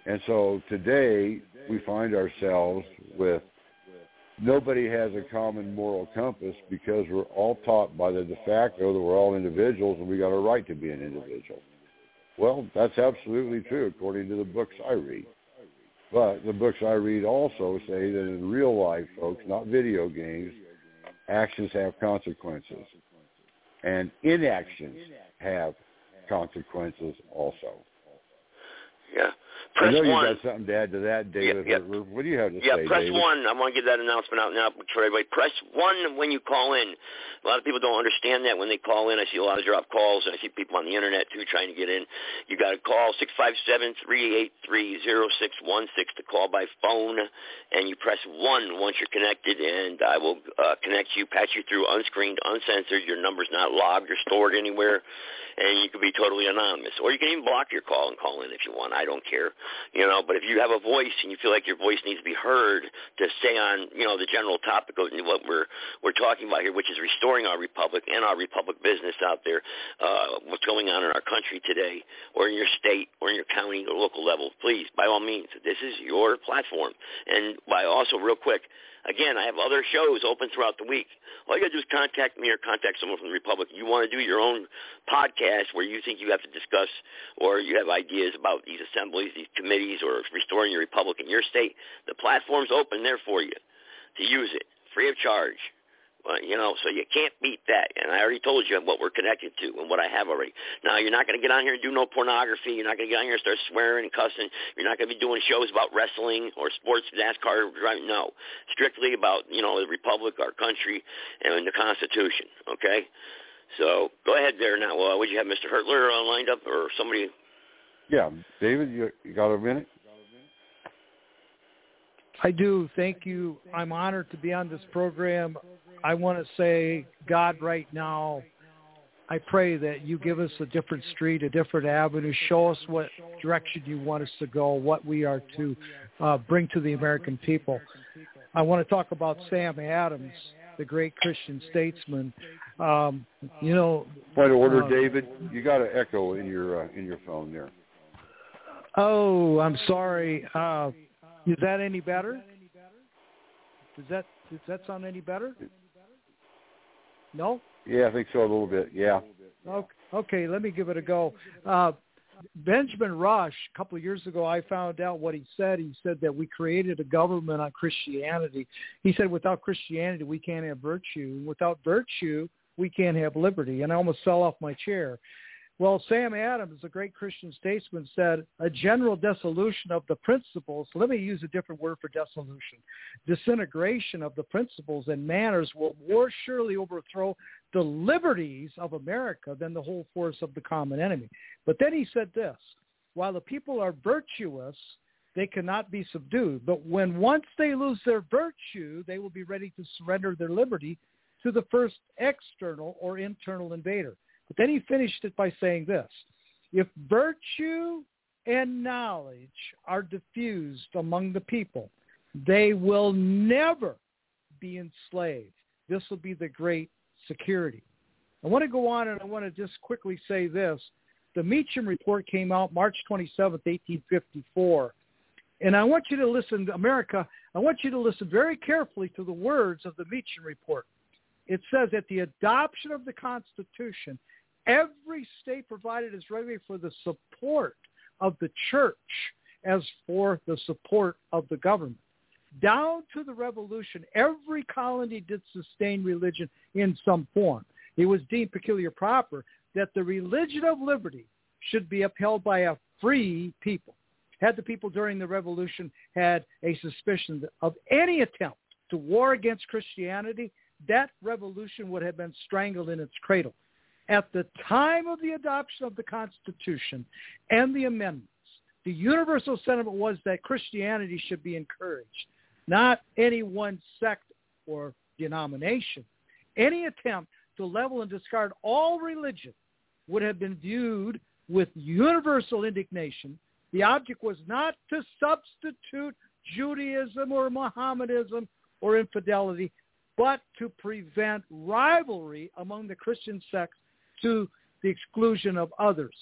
And so today we find ourselves with nobody has a common moral compass because we're all taught by the de facto that we're all individuals and we got a right to be an individual. Well, that's absolutely true according to the books I read. But the books I read also say that in real life, folks, not video games, actions have consequences. And inactions have consequences also. Yeah. Press I know you one. got something to add to that, David. Yeah, yeah. What do you have to yeah, say, press David? one. I want to get that announcement out now for everybody. Press one when you call in. A lot of people don't understand that when they call in. I see a lot of drop calls, and I see people on the internet too trying to get in. You got to call six five seven three eight three zero six one six to call by phone, and you press one once you're connected, and I will uh, connect you, patch you through, unscreened, uncensored. Your number's not logged or stored anywhere, and you can be totally anonymous, or you can even block your call and call in if you want. I don't care, you know. But if you have a voice and you feel like your voice needs to be heard to stay on, you know, the general topic of what we're we're talking about here, which is restoring our republic and our republic business out there, uh, what's going on in our country today, or in your state, or in your county or local level, please, by all means, this is your platform. And by also, real quick, Again, I have other shows open throughout the week. All you got to do is contact me or contact someone from the Republic. You want to do your own podcast where you think you have to discuss or you have ideas about these assemblies, these committees, or restoring your Republic in your state, the platform's open there for you to use it free of charge. Well, you know, so you can't beat that. And I already told you what we're connected to and what I have already. Now, you're not going to get on here and do no pornography. You're not going to get on here and start swearing and cussing. You're not going to be doing shows about wrestling or sports, NASCAR driving. No, strictly about, you know, the Republic, our country, and the Constitution, okay? So go ahead there now. Uh, would you have Mr. Hertler uh, lined up or somebody? Yeah, David, you, you got a minute? I do. Thank you. I'm honored to be on this program. I want to say, God, right now, I pray that you give us a different street, a different avenue. Show us what direction you want us to go, what we are to uh, bring to the American people. I want to talk about Sam Adams, the great Christian statesman. Um, you know, point of order, uh, David. You got an echo in your uh, in your phone there. Oh, I'm sorry. Is that any better? Does that does that sound any better? No? Yeah, I think so a little bit. Yeah. Okay, okay let me give it a go. Uh, Benjamin Rush, a couple of years ago, I found out what he said. He said that we created a government on Christianity. He said without Christianity, we can't have virtue. Without virtue, we can't have liberty. And I almost fell off my chair. Well, Sam Adams, a great Christian statesman, said a general dissolution of the principles. Let me use a different word for dissolution. Disintegration of the principles and manners will more surely overthrow the liberties of America than the whole force of the common enemy. But then he said this, while the people are virtuous, they cannot be subdued. But when once they lose their virtue, they will be ready to surrender their liberty to the first external or internal invader. But then he finished it by saying this, if virtue and knowledge are diffused among the people, they will never be enslaved. This will be the great security. I want to go on and I want to just quickly say this. The Meacham report came out March 27, 1854. And I want you to listen, America, I want you to listen very carefully to the words of the Meacham report. It says that the adoption of the Constitution, every state provided its revenue for the support of the church as for the support of the government. Down to the revolution, every colony did sustain religion in some form. It was deemed peculiar proper that the religion of liberty should be upheld by a free people. Had the people during the revolution had a suspicion of any attempt to war against Christianity, that revolution would have been strangled in its cradle. At the time of the adoption of the Constitution and the amendments, the universal sentiment was that Christianity should be encouraged, not any one sect or denomination. Any attempt to level and discard all religion would have been viewed with universal indignation. The object was not to substitute Judaism or Mohammedanism or infidelity, but to prevent rivalry among the Christian sects to the exclusion of others.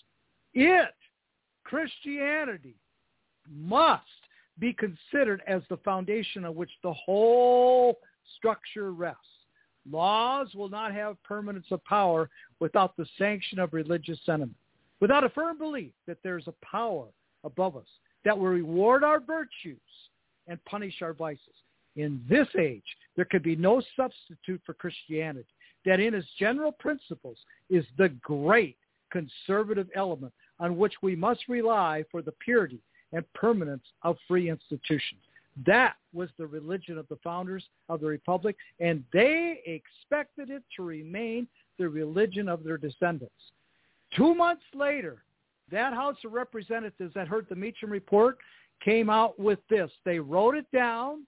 It, Christianity, must be considered as the foundation on which the whole structure rests. Laws will not have permanence of power without the sanction of religious sentiment, without a firm belief that there's a power above us that will reward our virtues and punish our vices. In this age, there could be no substitute for Christianity that in its general principles is the great conservative element on which we must rely for the purity and permanence of free institutions. That was the religion of the founders of the Republic, and they expected it to remain the religion of their descendants. Two months later, that House of Representatives that heard the Meacham report came out with this. They wrote it down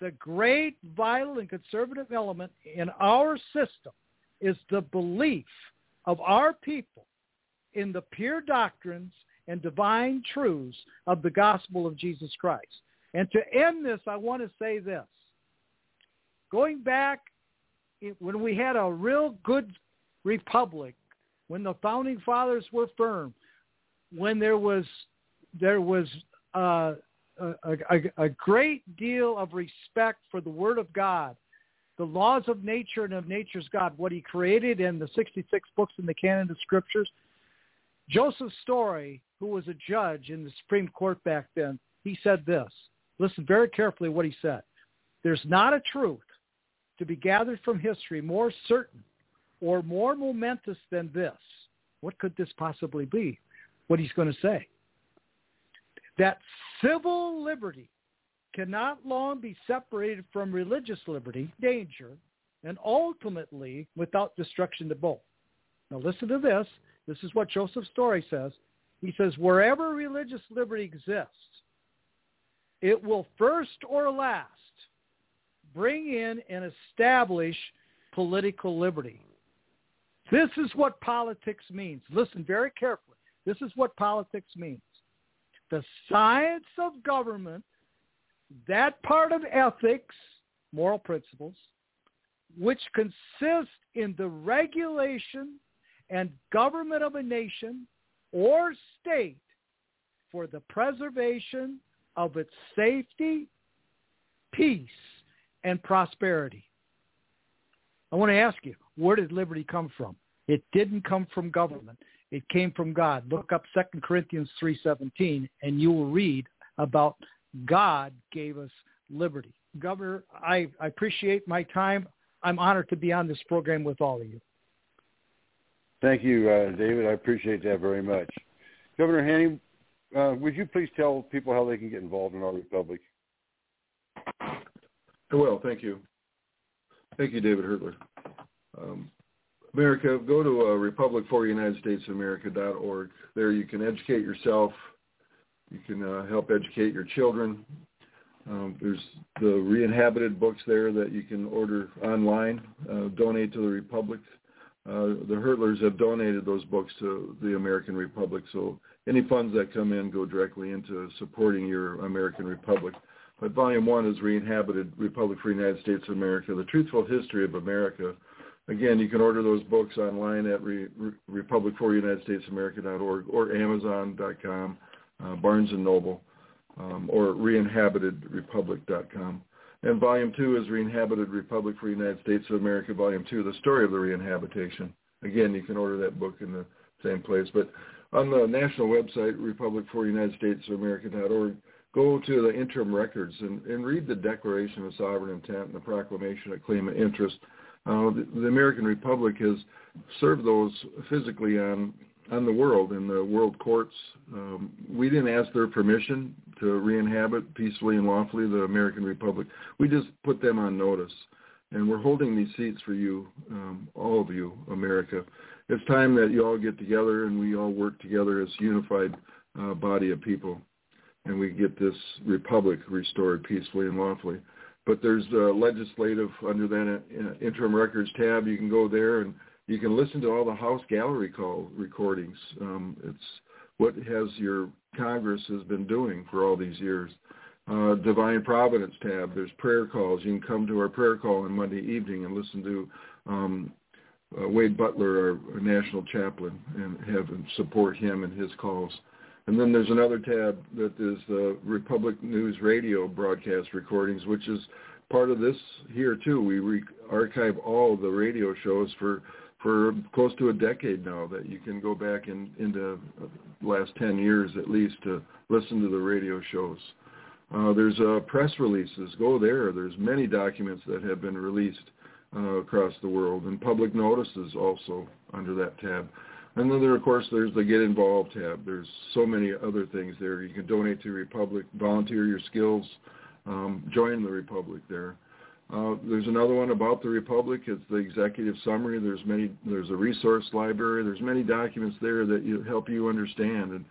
the great vital and conservative element in our system is the belief of our people in the pure doctrines and divine truths of the gospel of Jesus Christ. And to end this, I want to say this. Going back when we had a real good republic, when the founding fathers were firm, when there was there was uh, a, a, a great deal of respect for the Word of God, the laws of nature and of nature's God, what he created in the 66 books in the canon of scriptures. Joseph Story, who was a judge in the Supreme Court back then, he said this. Listen very carefully what he said. There's not a truth to be gathered from history more certain or more momentous than this. What could this possibly be? What he's going to say that civil liberty cannot long be separated from religious liberty, danger, and ultimately without destruction to both. Now listen to this. This is what Joseph Story says. He says, wherever religious liberty exists, it will first or last bring in and establish political liberty. This is what politics means. Listen very carefully. This is what politics means the science of government, that part of ethics, moral principles, which consists in the regulation and government of a nation or state for the preservation of its safety, peace, and prosperity. I want to ask you, where did liberty come from? It didn't come from government. It came from God. Look up Second Corinthians 3.17 and you will read about God gave us liberty. Governor, I, I appreciate my time. I'm honored to be on this program with all of you. Thank you, uh, David. I appreciate that very much. Governor Haney, uh, would you please tell people how they can get involved in our republic? Well, thank you. Thank you, David Hertler. Um, America, go to uh, Republic for United States of America.org. There you can educate yourself. You can uh, help educate your children. Um, there's the re-inhabited books there that you can order online. Uh, donate to the Republic. Uh, the Hertlers have donated those books to the American Republic, so any funds that come in go directly into supporting your American Republic. But Volume 1 is Re-Inhabited Republic for United States of America, The Truthful History of America. Again, you can order those books online at Re- Re- Republic for United States of America.org or Amazon.com, uh, Barnes & Noble, um, or Reinhabitedrepublic.com. And Volume 2 is Re-Inhabited Republic for United States of America, Volume 2, The Story of the Reinhabitation. Again, you can order that book in the same place. But on the national website, Republic for United States of America.org, go to the interim records and, and read the Declaration of Sovereign Intent and the Proclamation of Claimant Interest. Uh, the, the American Republic has served those physically on on the world in the world courts. Um, we didn't ask their permission to re-inhabit peacefully and lawfully the American Republic. We just put them on notice. And we're holding these seats for you, um, all of you, America. It's time that you all get together and we all work together as a unified uh, body of people. And we get this republic restored peacefully and lawfully. But there's uh, legislative under that uh, interim records tab. You can go there and you can listen to all the House gallery call recordings. Um, it's what has your Congress has been doing for all these years. Uh, Divine Providence tab. There's prayer calls. You can come to our prayer call on Monday evening and listen to um, uh, Wade Butler, our, our national chaplain, and have and support him and his calls. And then there's another tab that is the Republic News Radio broadcast recordings, which is part of this here too. We re- archive all the radio shows for for close to a decade now that you can go back in into the last 10 years at least to listen to the radio shows. Uh, there's uh, press releases. Go there. There's many documents that have been released uh, across the world and public notices also under that tab. And then there, of course, there's the Get Involved tab. There's so many other things there. You can donate to Republic, volunteer your skills, um, join the Republic there. Uh, there's another one about the Republic. It's the executive summary. There's many. There's a resource library. There's many documents there that you, help you understand. And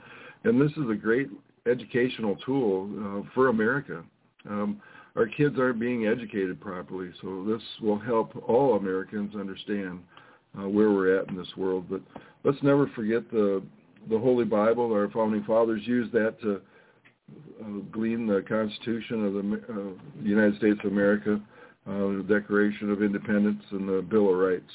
and this is a great educational tool uh, for America. Um, our kids aren't being educated properly, so this will help all Americans understand uh, where we're at in this world. But let's never forget the the Holy Bible. Our founding fathers used that to uh, glean the Constitution of the uh, United States of America uh, the Declaration of Independence and the Bill of Rights.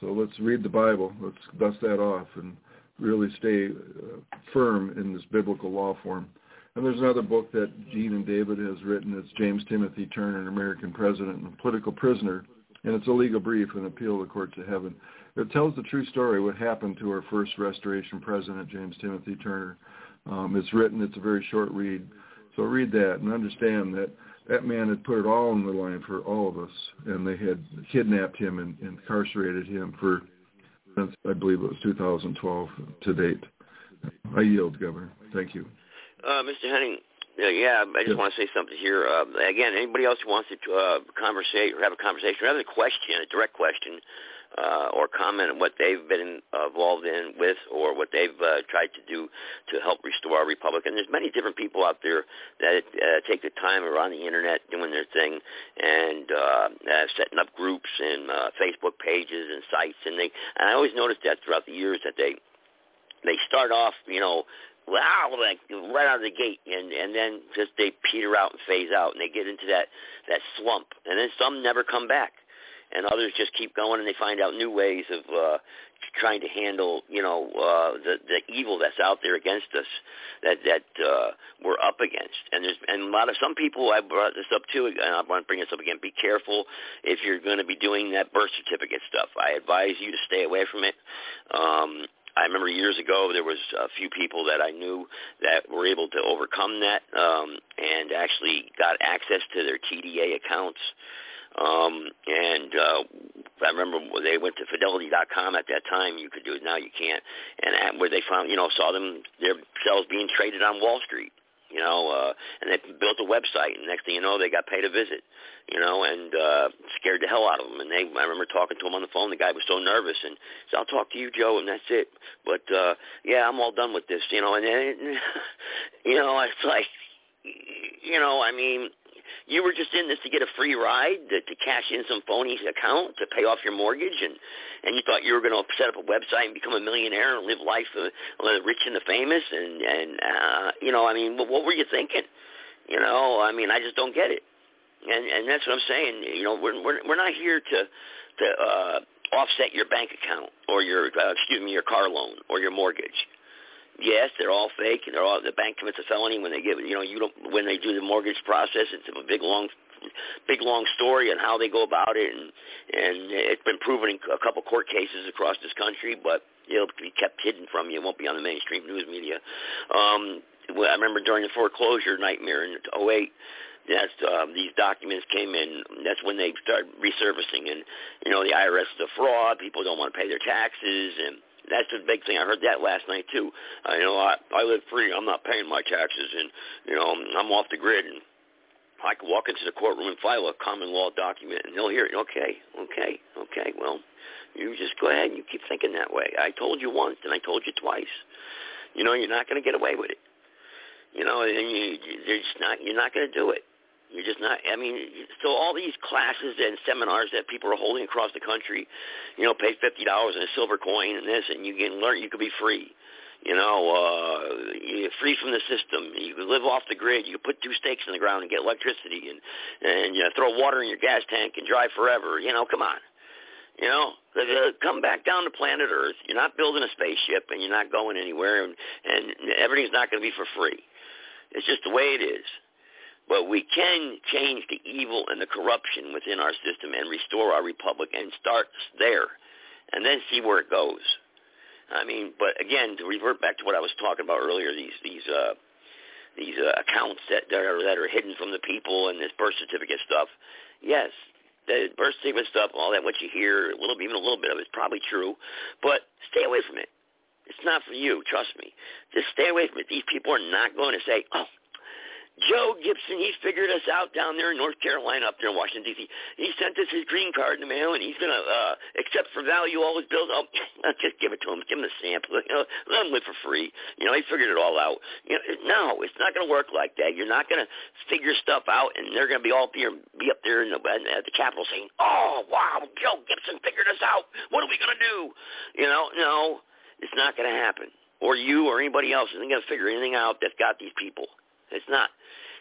So let's read the Bible. Let's dust that off and really stay uh, firm in this biblical law form. And there's another book that Gene and David has written. It's James Timothy Turner, an American president and political prisoner, and it's a legal brief, an appeal to the courts of heaven. It tells the true story, what happened to our first restoration president, James Timothy Turner. Um, it's written. It's a very short read. So read that and understand that that man had put it all on the line for all of us, and they had kidnapped him and, incarcerated him for, I believe it was 2012 to date. I yield, Governor. Thank you. Uh, Mr. Henning, yeah, I just want to say something here. Uh, again, anybody else who wants to uh, conversate or have a conversation or have a question, a direct question, uh, or comment on what they've been involved in with or what they've uh, tried to do to help restore our republic. And there's many different people out there that uh, take the time or on the internet doing their thing and uh, uh, setting up groups and uh, Facebook pages and sites. And they and I always noticed that throughout the years that they they start off, you know, wow, like right out of the gate, and and then just they peter out and phase out, and they get into that that slump, and then some never come back and others just keep going and they find out new ways of uh, trying to handle, you know, uh, the the evil that's out there against us that that uh, we're up against. And there's and a lot of some people I brought this up too, and I want to bring this up again. Be careful if you're going to be doing that birth certificate stuff. I advise you to stay away from it. Um, I remember years ago there was a few people that I knew that were able to overcome that um, and actually got access to their TDA accounts. Um, and uh, I remember they went to Fidelity.com at that time. You could do it now. You can't. And at, where they found, you know, saw them themselves being traded on Wall Street you know, uh, and they built a website, and next thing you know, they got paid a visit, you know, and uh, scared the hell out of them. And they, I remember talking to him on the phone. The guy was so nervous, and said, "I'll talk to you, Joe," and that's it. But uh, yeah, I'm all done with this, you know. And then, [laughs] you know, it's like, you know, I mean, you were just in this to get a free ride, to, to cash in some phony account to pay off your mortgage, and and you thought you were going to set up a website and become a millionaire and live life of the rich and the famous, and and uh, you know, I mean, what, what were you thinking? You know, I mean, I just don't get it, and and that's what I'm saying. You know, we're we're we're not here to to uh, offset your bank account or your uh, excuse me your car loan or your mortgage yes, they're all fake, and they're all the bank commits a felony when they give you know you don't when they do the mortgage process. It's a big long, big long story on how they go about it, and and it's been proven in a couple court cases across this country, but it'll be kept hidden from you. It won't be on the mainstream news media. Um, I remember during the foreclosure nightmare in 08, that's um, these documents came in. That's when they started resurfacing, and you know the IRS is a fraud. People don't want to pay their taxes, and that's the big thing. I heard that last night too. Uh, you know, I I live free. I'm not paying my taxes, and you know, I'm off the grid. And I can walk into the courtroom and file a common law document, and they'll hear it. Okay, okay, okay. Well, you just go ahead and you keep thinking that way. I told you once, and I told you twice. You know, you're not going to get away with it. You know, and you, you're just not. You're not going to do it. You're just not. I mean, so all these classes and seminars that people are holding across the country, you know, pay fifty dollars and a silver coin and this, and you can learn. You could be free. You know, uh, you're free from the system. You can live off the grid. You can put two stakes in the ground and get electricity, and and you know, throw water in your gas tank and drive forever. You know, come on. You know, uh, come back down to planet Earth. You're not building a spaceship, and you're not going anywhere, and and everything's not going to be for free. It's just the way it is. But we can change the evil and the corruption within our system and restore our republic and start there and then see where it goes. I mean, but again, to revert back to what I was talking about earlier, these these uh, these uh, accounts that, that are that are hidden from the people and this birth certificate stuff. Yes, the birth certificate stuff, all that what you hear, a little even a little bit of it's probably true, but stay away from it. It's not for you, trust me. Just stay away from it. These people are not going to say, "Oh, Joe Gibson, he figured us out down there in North Carolina, up there in Washington, D.C. He sent us his green card in the mail, and he's going to uh, accept for value all his bills. Oh, [laughs] just give it to him. Give him the sample. [laughs] You know, let him live for free. You know, he figured it all out. You know, no, it's not going to work like that. You're not going to figure stuff out, and they're going to be all be, be up there in the, at the Capitol saying, oh, wow, Joe Gibson figured us out. What are we going to do? You know, no, it's not going to happen. Or you or anybody else isn't going to figure anything out that's got these people. It's not.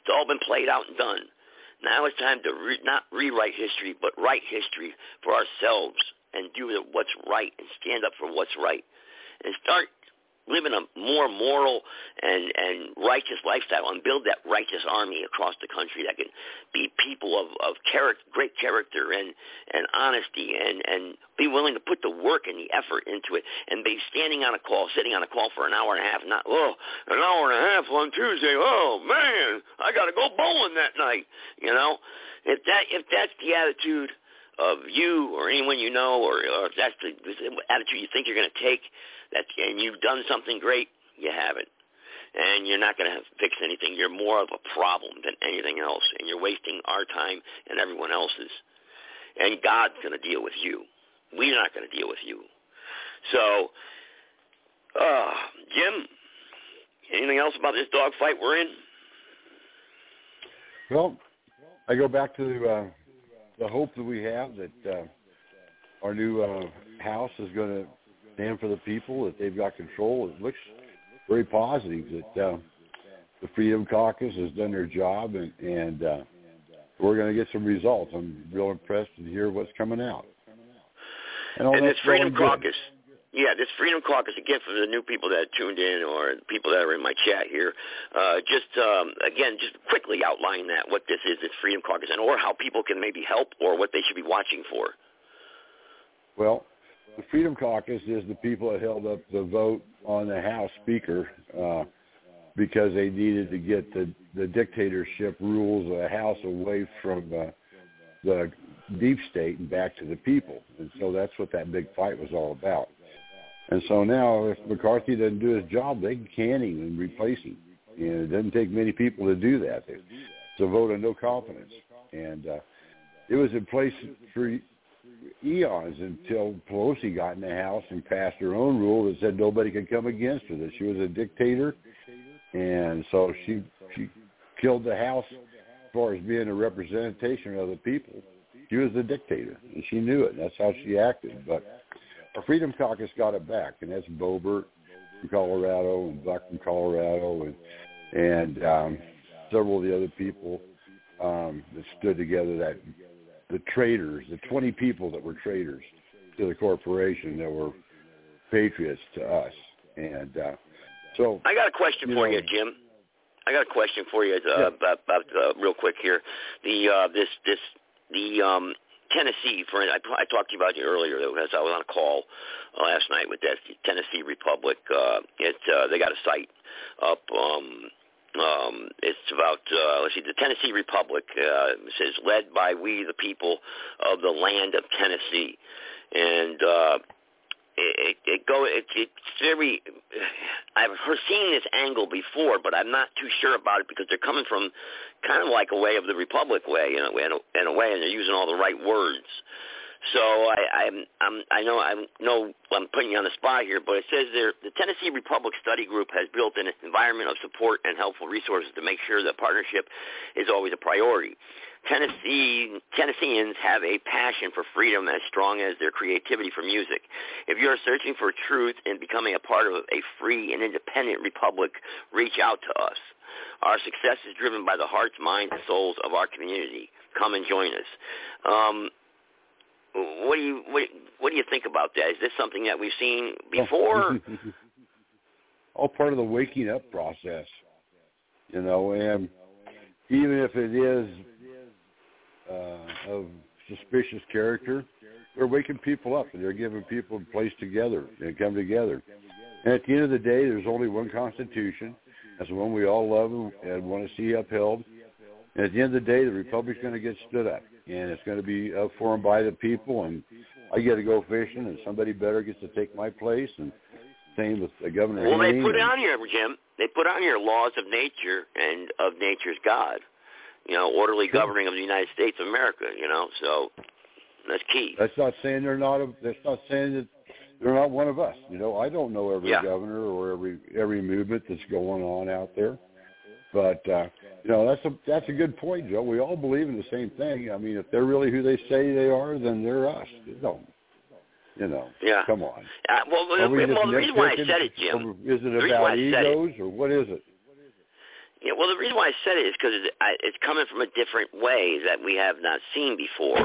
It's all been played out and done. Now it's time to re- not rewrite history, but write history for ourselves and do what's right and stand up for what's right and start living a more moral and, and righteous lifestyle and build that righteous army across the country that can be people of, of character, great character and, and honesty and, and be willing to put the work and the effort into it and be standing on a call, sitting on a call for an hour and a half, not, oh, an hour and a half on Tuesday. Oh, man, I got to go bowling that night. You know, if that, if that's the attitude of you or anyone you know or, or that's the, the attitude you think you're going to take, that and you've done something great, you haven't. And you're not going to fix anything. You're more of a problem than anything else, and you're wasting our time and everyone else's. And God's going to deal with you. We're not going to deal with you. So, uh, Jim, anything else about this dogfight we're in? Well, I go back to uh, the hope that we have that uh, our new uh, house is going to stand for the people, that they've got control. It looks very positive that uh, the Freedom Caucus has done their job, and, and uh, we're going to get some results. I'm real impressed to hear what's coming out. And, and this Freedom Caucus, yeah, this Freedom Caucus, again, for the new people that tuned in or the people that are in my chat here, uh, just, um, again, just quickly outline that, what this is, this Freedom Caucus, and or how people can maybe help or what they should be watching for. Well, the Freedom Caucus is the people that held up the vote on the House Speaker uh, because they needed to get the, the dictatorship rules of the House away from uh, the deep state and back to the people. And so that's what that big fight was all about. And so now, if McCarthy doesn't do his job, they can can him and replace him. And it doesn't take many people to do that. It's a vote of no confidence. And uh, it was in place for eons until Pelosi got in the House and passed her own rule that said nobody could come against her, that she was a dictator. And so she she killed the House as far as being a representation of the people. She was a dictator, and she knew it. That's how she acted. But our Freedom Caucus got it back, and that's Boebert from Colorado and Buck from Colorado and and um, several of the other people um, that stood together. That the traitors, the 20 people that were traitors to the corporation that were patriots to us, and uh, so I got a question you for know, you, Jim. I got a question for you uh, Yeah. about, about uh, real quick here. The uh, this this the um, Tennessee, for I, I talked to you about it earlier because I was on a call uh, last night with that Tennessee Republic. Uh, it uh, they got a site up. Um, um, it's about uh, let's see, the Tennessee Republic uh, says led by we the people of the land of Tennessee, and uh, it, it go it, it's very I've seen this angle before, but I'm not too sure about it because they're coming from kind of like a way of the Republic way, you know, in a, in a way, and they're using all the right words. So I, I'm, I'm, I know, I know I'm putting you on the spot here, but it says there the Tennessee Republic Study Group has built an environment of support and helpful resources to make sure that partnership is always a priority. Tennessee Tennesseans have a passion for freedom as strong as their creativity for music. If you are searching for truth and becoming a part of a free and independent republic, reach out to us. Our success is driven by the hearts, minds, and souls of our community. Come and join us. Um, what do you what, what do you think about that? Is this something that we've seen before? all [laughs] part of the waking up process, you know, and even if it is uh, of suspicious character, they're waking people up and they're giving people a place together and come together. And at the end of the day, there's only one Constitution. That's the one we all love and- want to see upheld. And at the end of the day, the Republic's going to get stood up, and it's going to be up for and by the people. And I get to go fishing, and somebody better gets to take my place. And same with the governor. well, they put and- on here, Jim. They put on here laws of nature and of nature's God. You know, orderly governing of the United States of America. You know, so that's key. That's not saying they're not. A, that's not saying that they're not one of us. You know, I don't know every Yeah. governor or every every movement that's going on out there, but uh, you know that's a that's a good point, Joe. We all believe in the same thing. I mean, if they're really who they say they are, then they're us. You know, you know. Yeah. Come on. Uh, well, well, well, the reason why I said it, Jim. Is it about said it- egos or what is it? Yeah, well, the reason why I said it is because it, I- it's coming from a different way that we have not seen before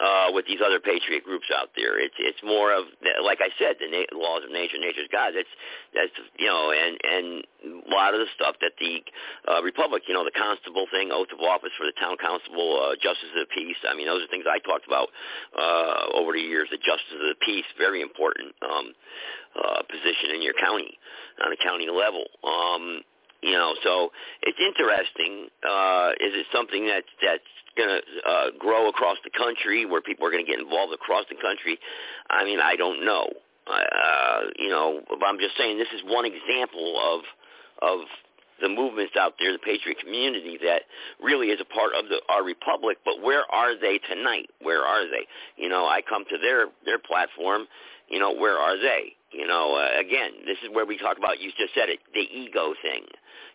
uh, with these other patriot groups out there. It's it's more of like I said, the na- laws of nature, nature's God. That's that's you know, and and a lot of the stuff that the uh, Republic, you know, the constable thing, oath of office for the town constable, uh, justice of the peace. I mean, those are things I talked about uh, over the years. The justice of the peace, very important um, uh, position in your county on a county level. Um, you know, so it's interesting. Uh, is it something that's that's going to uh, grow across the country, where people are going to get involved across the country? I mean, I don't know. Uh, you know, but I'm just saying this is one example of of the movements out there, the patriot community that really is a part of the our republic. But where are they tonight? Where are they? You know, I come to their their platform. You know, where are they? You know, uh, again, this is where we talk about. You just said it, the ego thing.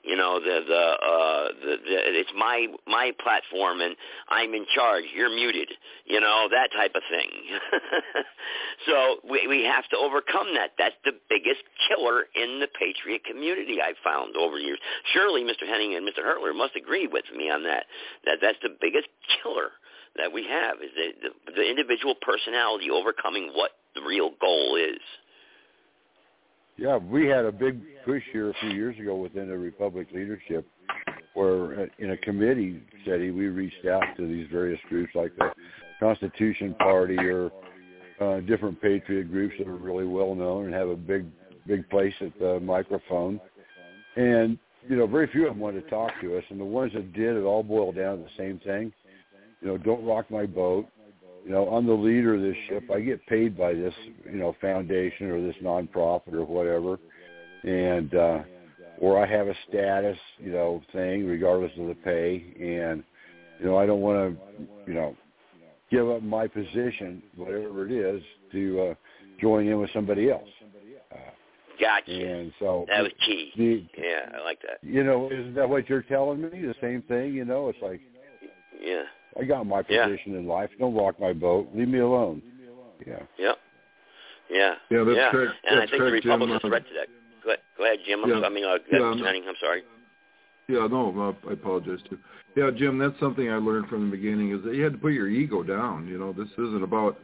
You know, the the uh, the, the it's my my platform and I'm in charge. You're muted. You know that type of thing. [laughs] so we we have to overcome that. That's the biggest killer in the patriot community I've found over the years. Surely, Mr. Henning and Mr. Hertler must agree with me on that. That that's the biggest killer that we have is the, the the individual personality overcoming what the real goal is. Yeah, we had a big push here a few years ago within the Republic leadership where uh, in a committee setting we reached out to these various groups like the Constitution Party or uh, different patriot groups that are really well known and have a big big place at the microphone. And you know, very few of them wanted to talk to us, and the ones that did, it all boiled down to the same thing. You know, don't rock my boat. You know, I'm the leader of this ship. I get paid by this, you know, foundation or this nonprofit or whatever, and uh, or I have a status, you know, thing regardless of the pay, and you know, I don't want to, you know, give up my position, whatever it is, to uh, join in with somebody else. Uh, gotcha. And so that was key. The, yeah, I like that. You know, isn't that what you're telling me? The same thing. You know, it's like, yeah, I got my position yeah. in life. Don't rock my boat. Leave me alone. Yeah. Yep. Yeah. Yeah, that's yeah. correct. And that's I think correct, the Republicans Jim. threat to that. Go ahead, go ahead Jim. I'm, Yeah. I mean, uh, Yeah, Mr. no. Henning, I'm sorry. Yeah, no, I apologize too. Yeah, Jim, that's something I learned from the beginning is that you had to put your ego down. You know, this isn't about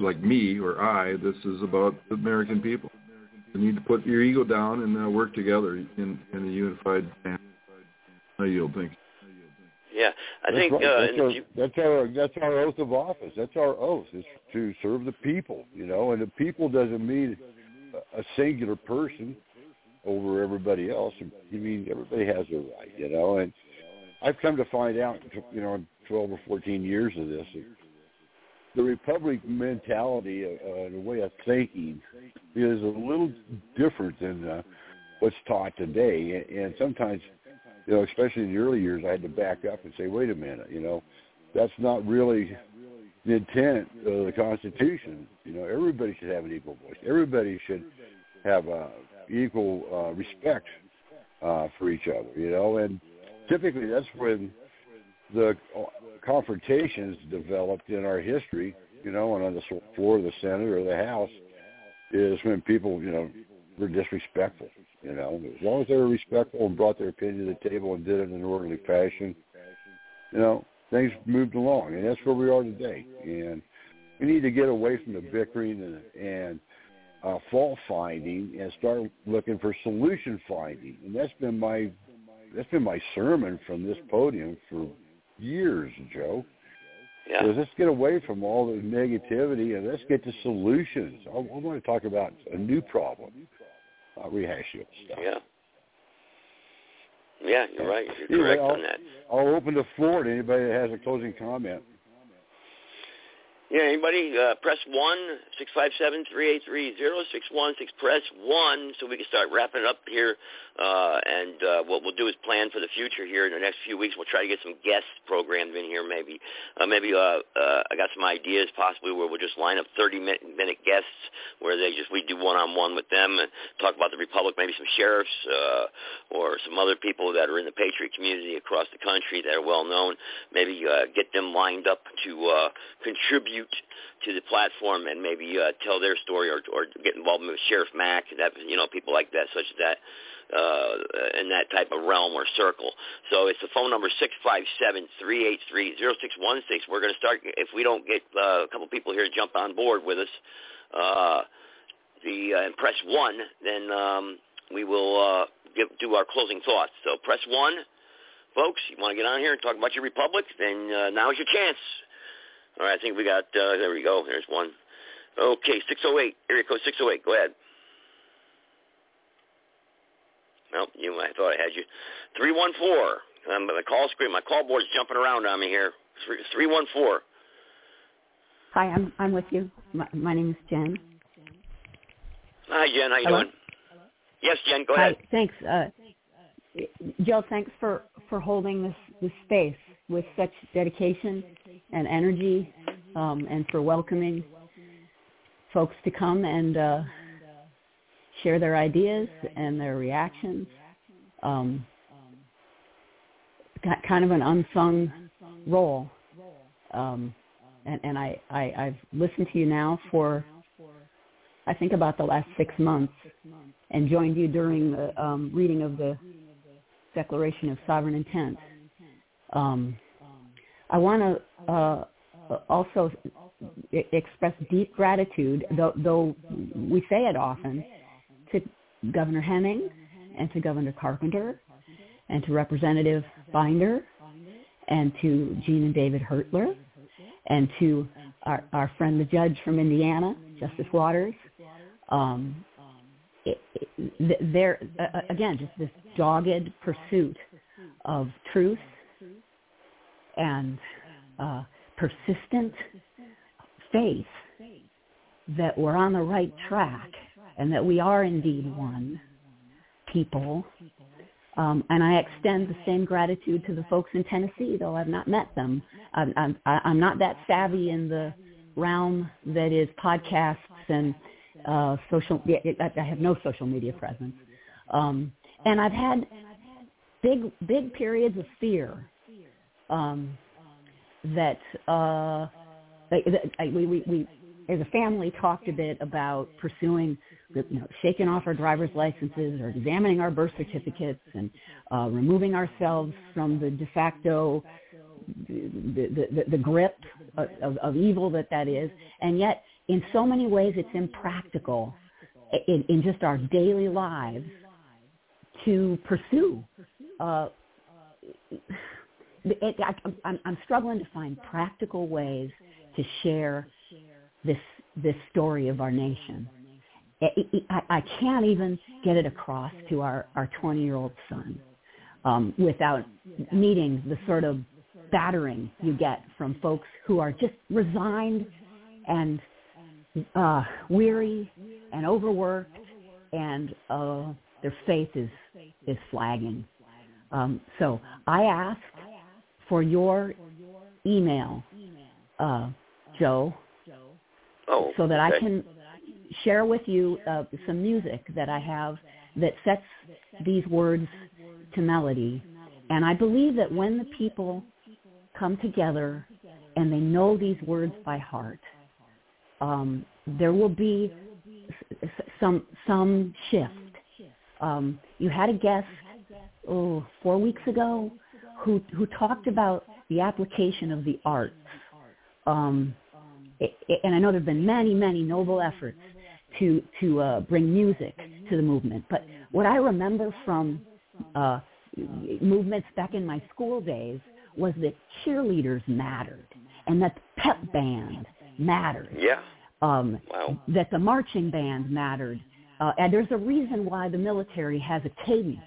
like me or I. This is about the American people. You need to put your ego down and uh, work together in, in a unified manner. I yield. Thanks. Yeah, I That's think right. uh, that's, our, few- that's our that's our oath of office. That's our oath is to serve the people. You know, and the people doesn't mean a a singular person over everybody else. You mean everybody has a right. You know, and I've come to find out, you know, in 12 or 14 years of this, the Republic mentality uh, and the way of thinking is a little different than uh, what's taught today. And, and sometimes, you know, especially in the early years, I had to back up and say, wait a minute, you know, that's not really the intent of the Constitution. You know, everybody should have an equal voice. Everybody should have uh, equal uh, respect uh, for each other. You know, and typically that's when the uh, confrontations developed in our history. You know, and on the floor of the Senate or the House is when people, you know, were disrespectful. You know, as long as they were respectful and brought their opinion to the table and did it in an orderly fashion, you know, things moved along, and that's where we are today. And we need to get away from the bickering and, and uh, fault finding and start looking for solution finding. And that's been my that's been my sermon from this podium for years, Joe. yeah, is let's get away from all the negativity and let's get to solutions. I, I want to talk about a new problem, not rehash old stuff. yeah, yeah. You're right. You're correct I'll, on that. I'll open the floor to anybody that has a closing comment. Yeah, anybody uh, press one six five seven three eight three zero six one six. Press one so we can start wrapping up here. Uh, and uh, what we'll do is plan for the future here in the next few weeks. We'll try to get some guest programs in here. Maybe, uh, maybe uh, uh, I got some ideas possibly where we'll just line up thirty minute, minute guests where they just we do one on one with them and talk about the republic. Maybe some sheriffs uh, or some other people that are in the patriot community across the country that are well known. Maybe uh, get them lined up to uh, contribute to the platform and maybe uh, tell their story or, or get involved with Sheriff Mack, that you know people like that, such as that, uh, in that type of realm or circle. So it's the phone number six five seven three eight three zero six one six. We're going to start if we don't get uh, a couple people here to jump on board with us. Uh, the uh, and press one, then um, we will uh, give, do our closing thoughts. So press one, folks. You want to get on here and talk about your republic? Then uh, now's your chance. All right, I think we got, uh, there we go. There's one. Okay, 608, area code 608. Go ahead. Well, you, I thought I had you. 314. Um, the call screen, my call board's jumping around on me here. 314. Hi, I'm I'm with you. My, my name is Jen. Hi, Jen. How you Hello? doing? Yes, Jen, go Hi, ahead. thanks. Uh, Jill, thanks for, for holding this, this space with such dedication and energy um, and for welcoming folks to come and uh, share their ideas and their reactions. Um, ki- kind of an unsung role. Um, and and I, I, I've listened to you now for, I think, about the last six months and joined you during the um, reading of the Declaration of Sovereign Intent. Um, I want to uh, also express deep gratitude, though, though we say it often, to Governor Henning and to Governor Carpenter and to Representative Binder and to Gene and David Hertler and to our, our friend the judge from Indiana, Justice Waters. Um, it, it, there uh, again, just this dogged pursuit of truth and uh, persistent faith that we're on the right track and that we are indeed one people. Um, and I extend the same gratitude to the folks in Tennessee, though I've not met them. I'm, I'm, I'm not that savvy in the realm that is podcasts and uh, social. I have no social media presence, um, and I've had big, big periods of fear um, that, uh, that, that we, we, we as a family talked a bit about pursuing, you know, shaking off our driver's licenses or examining our birth certificates and uh, removing ourselves from the de facto the, the, the grip of, of, evil that that is. And yet, in so many ways, it's impractical in, in just our daily lives to pursue. Uh, it, I, I'm, I'm struggling to find practical ways to share this this story of our nation. I, I can't even get it across to our our 20 year old son um, without meeting the sort of battering you get from folks who are just resigned and uh, weary and overworked, and uh, their faith is is flagging. Um, so I ask for your email, uh, Joe, Oh, so that okay. I can share with you uh, some music that I have that sets these words to melody. And I believe that when the people come together and they know these words by heart, um, there will be s- some some shift. Um, you had a guest oh, four weeks ago who who talked about the application of the arts. Um, it, it, and I know there have been many, many noble efforts to to uh, bring music to the movement. But what I remember from uh, movements back in my school days was that cheerleaders mattered, and that the pep band mattered. Yeah. Um, Wow. That the marching band mattered, uh, and there's a reason why the military has a cadence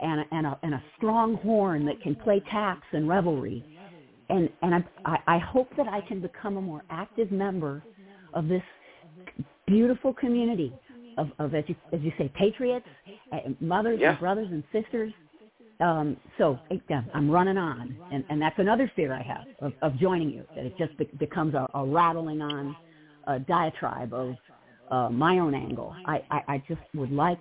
and a, and a, and a strong horn that can play taps and revelry and and I, I hope that I can become a more active member of this beautiful community of, of as you as you say patriots, uh, mothers Yeah. and brothers and sisters. Um, so I'm running on, and and that's another fear I have of, of joining you that it just be, becomes a, a rattling on uh, diatribe of uh, my own angle. I, I I just would like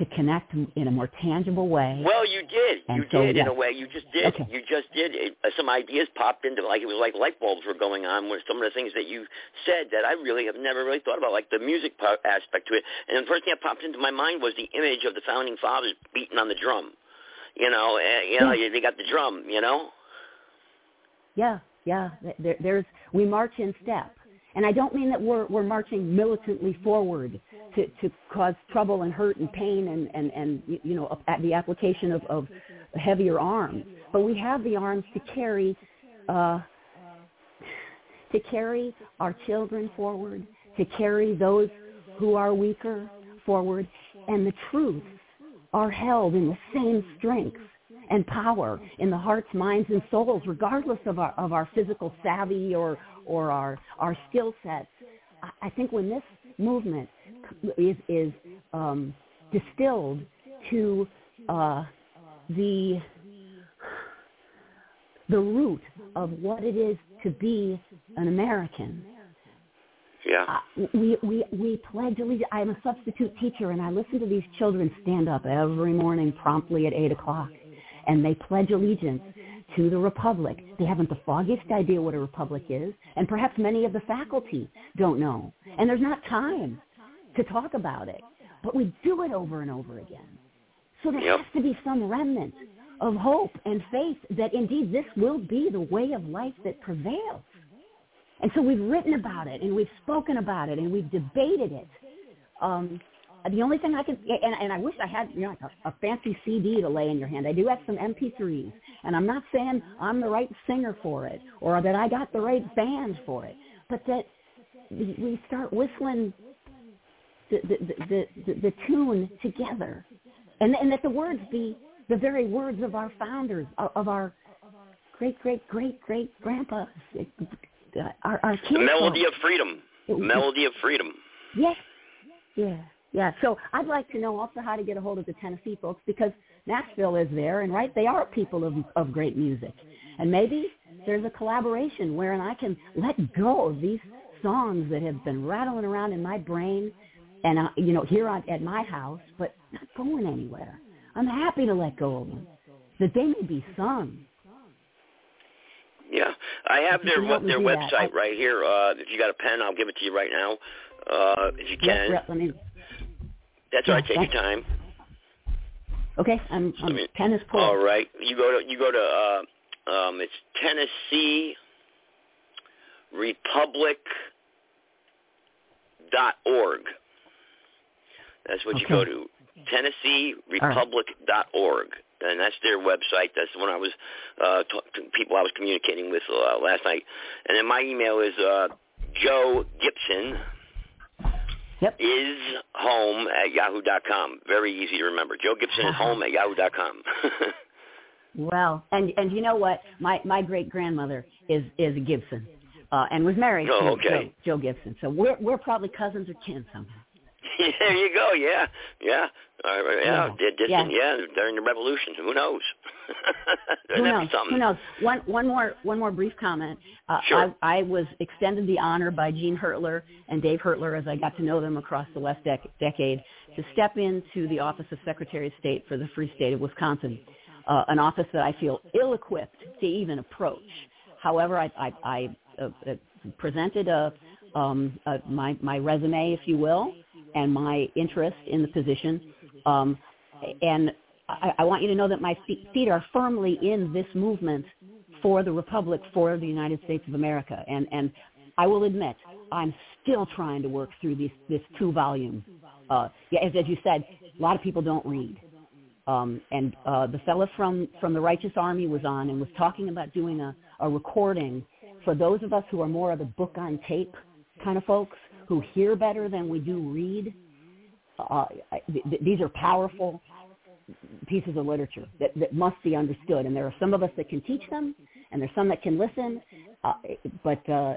to connect in a more tangible way. Well, you did. And you so, did in a way. You just did. Okay. You just did. It, uh, some ideas popped into like it was like light bulbs were going on with some of the things that you said that I really have never really thought about, like the music aspect to it. And the first thing that popped into my mind was the image of the founding fathers beating on the drum. You know, uh, you know, they got the drum. You know. Yeah, yeah. There, there's we march in step, and I don't mean that we're we're marching militantly forward to to cause trouble and hurt and pain and and and you know at the application of of heavier arms, but we have the arms to carry. Uh, to carry our children forward, to carry those who are weaker forward, and the truths are held in the same strength and power in the hearts, minds, and souls, regardless of our of our physical savvy or or our our skill sets. I, I think when this movement is is um, distilled to uh, the the root of what it is to be an American, Yeah. uh, we we we pledge allegiance. I'm a substitute teacher, and I listen to these children stand up every morning promptly at eight o'clock, and they pledge allegiance to the republic. They haven't the foggiest idea what a republic is, and perhaps many of the faculty don't know. And there's not time to talk about it, but we do it over and over again. So there Yep. has to be some remnant of hope and faith that indeed this will be the way of life that prevails. And so we've written about it and we've spoken about it and we've debated it. Um, the only thing I can, and, and I wish I had, you know, like a, a fancy CD to lay in your hand. I do have some MP3s, and I'm not saying I'm the right singer for it or that I got the right band for it. but that we start whistling the the the, the, the tune together, and and that the words be the very words of our founders, of our great great great great grandpas, uh, our our The melody of freedom. Melody of freedom. Yes. Yeah. Yeah. So I'd like to know also how to get a hold of the Tennessee folks because Nashville is there, and right, they are people of of great music, and maybe there's a collaboration wherein I can let go of these songs that have been rattling around in my brain, and uh, you know here on, at my house, but not going anywhere. I'm happy to let go of them, that they may be sung. Yeah, I have their their do that. website right here. Uh, if you got a pen, I'll give it to you right now. Uh, if you can. yeah, let me, That's all right. yeah, Take your time. okay, I'm, I'm me- pen is pulled. All right. You go to you go to uh, um, it's Tennessee Republic dot org. That's what you go to. Tennessee Republic dot org, and that's their website. That's the one I was uh, to people I was communicating with uh, last night. And then my email is uh, Joe Gibson Yep. is home at yahoo dot com. Very easy to remember. Joe Gibson is home at yahoo dot com. [laughs] Well, and and you know what? My my great grandmother is is a Gibson, uh, and was married Oh, to okay. Joe, Joe Gibson. So we're we're probably cousins or kin somehow. [laughs] there you go. Yeah, yeah, uh, yeah. Yeah. Did distant, yeah. During the revolution, who knows? [laughs] Who knows? Who knows? One one more one more brief comment. Uh, Sure. I, I was extended the honor by Gene Hertler and Dave Hertler as I got to know them across the last dec- decade to step into the office of Secretary of State for the Free State of Wisconsin, uh, an office that I feel ill-equipped to even approach. However, I, I, I uh, uh, presented a, um, uh, my my resume, if you will, and my interest in the position. Um, and I, I want you to know that my feet, are firmly in this movement for the Republic, for the United States of America. And, and I will admit, I'm still trying to work through this, this two volume. Uh, yeah, as, as you said, a lot of people don't read. Um, and uh, the fellow from, from the Righteous Army was on and was talking about doing a, a recording for those of us who are more of the book on tape kind of folks who hear better than we do read. Uh, th- th- these are powerful pieces of literature that, that must be understood. And there are some of us that can teach them, and there's some that can listen. Uh, but uh,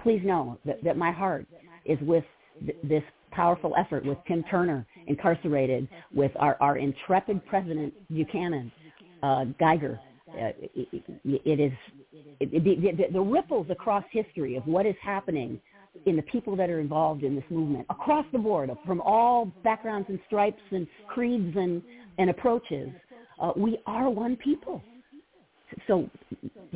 please know that, that my heart is with th- this powerful effort with Tim Turner incarcerated, with our, our intrepid president Buchanan, uh, Geiger. Uh, it, it, is it, the, the, the ripples across history of what is happening in the people that are involved in this movement across the board, from all backgrounds and stripes and creeds and, and approaches. Uh, we are one people. So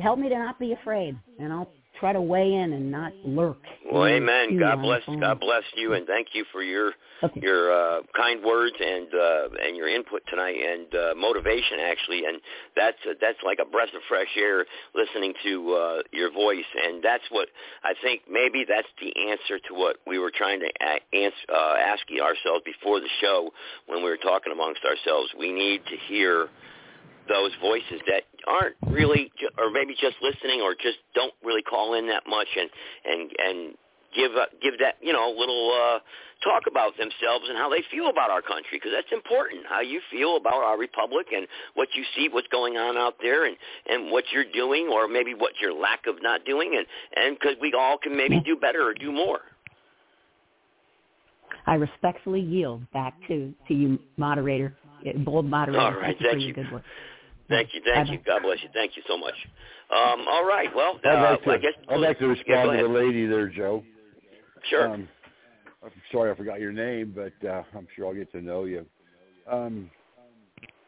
help me to not be afraid, and I'll try to weigh in and not lurk. Well, amen. God bless. God bless you, and thank you for your Okay. your uh, kind words and uh, and your input tonight and uh, motivation actually. And that's that's like a breath of fresh air listening to uh, your voice. And that's what I think. Maybe that's the answer to what we were trying to a- answer, uh, ask ourselves before the show when we were talking amongst ourselves. We need to hear those voices that aren't really, or maybe just listening, or just don't really call in that much, and and and give uh, give that you know a little uh, talk about themselves and how they feel about our country, because that's important. How you feel about our republic and what you see, what's going on out there, and and what you're doing, or maybe what your lack of not doing, and and because we all can maybe do better or do more. I respectfully yield back to, to you, moderator, bold moderator. All right, thank you thank you. good work. Thank you, thank you. God bless you. Thank you so much. Um, all right. Well, uh, I'd like to, I guess I'd like to respond go to the lady there, Joe. Sure. Um, I'm sorry I forgot your name, but uh, I'm sure I'll get to know you. Um,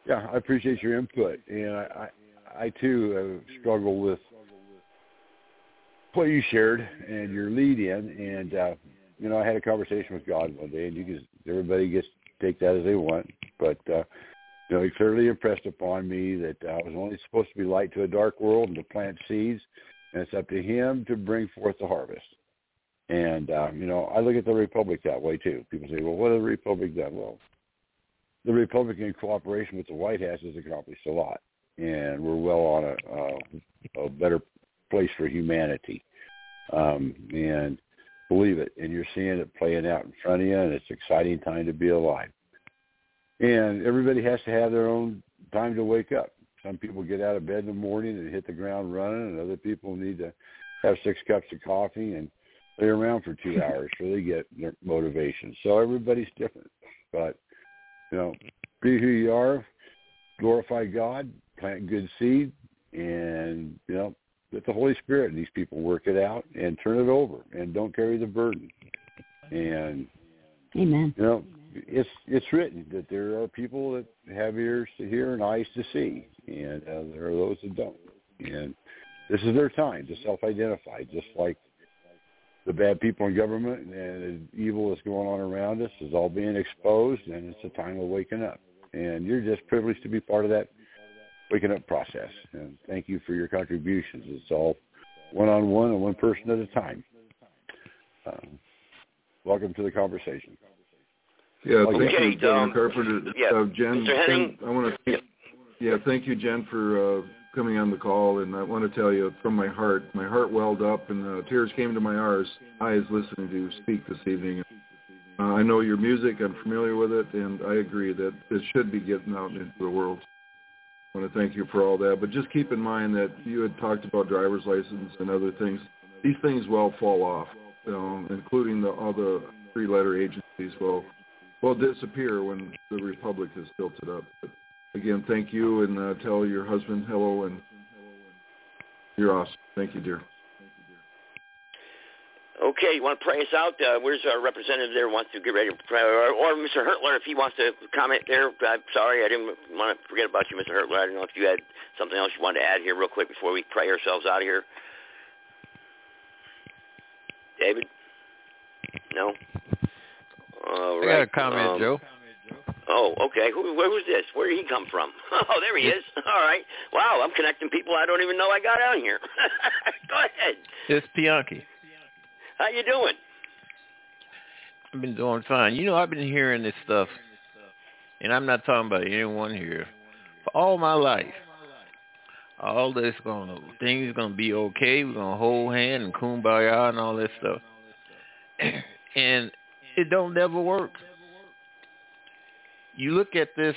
yeah, I appreciate your input, and I, I, I too uh, struggle with what you shared and your lead in. And uh, you know, I had a conversation with God one day, and you can everybody gets take that as they want, but uh, you know, he clearly impressed upon me that I was only supposed to be light to a dark world and to plant seeds, and it's up to him to bring forth the harvest. And um, you know, I look at the republic that way too. People say, "Well, what has the republic done?" Well, the republic in cooperation with the White House has accomplished a lot, and we're well on a, uh, a better place for humanity. um, and believe it. And you're seeing it playing out in front of you, and it's an exciting time to be alive. And everybody has to have their own time to wake up. Some people get out of bed in the morning and hit the ground running, and other people need to have six cups of coffee and lay around for two hours so they get their motivation. So everybody's different. But, you know, be who you are, glorify God, plant good seed, and, you know, let the Holy Spirit and these people work it out and turn it over and don't carry the burden. And Amen. You know, it's it's written that there are people that have ears to hear and eyes to see, and uh, there are those that don't. And this is their time to self-identify, just like the bad people in government and the evil that's going on around us is all being exposed, and it's a time of waking up. And you're just privileged to be part of that waking up process. And thank you for your contributions. It's all one-on-one and one person at a time. Um, welcome to the conversation. Yeah, thank Okay, you, Governor um, Carpenter. yeah, Uh, Jen? Jen, I want to. Yeah, thank you, Jen, for uh, coming on the call. And I want to tell you from my heart, my heart welled up and uh, tears came to my eyes, eyes listening to you speak this evening. Uh, I know your music. I'm familiar with it, and I agree that it should be getting out into the world. I want to thank you for all that. But just keep in mind that you had talked about driver's license and other things. These things will fall off, you know, including the, other the three-letter agencies will will disappear when the republic is tilted up. But again, thank you, and uh, tell your husband hello, and you're awesome. Thank you, dear. Okay, you want to pray us out? Uh, where's our representative there? Wants to get ready to pray, or, or Mr. Hertler, if he wants to comment there. I'm sorry, I didn't want to forget about you, Mr. Hertler. I don't know if you had something else you wanted to add here, real quick, before we pray ourselves out of here. David? No. All I got a comment, um, Joe. Oh, okay. Who, where was this? Where did he come from? [laughs] Oh, there he is. [laughs] All right. Wow, I'm connecting people I don't even know I got on here. [laughs] Go ahead. It's Bianchi. How you doing? I've been doing fine. You know, I've been hearing this stuff, and I'm not talking about anyone here, for all my life. All this gonna things gonna be okay. We're gonna hold hand and kumbaya and all that stuff, [clears throat] and it don't never work. You look at this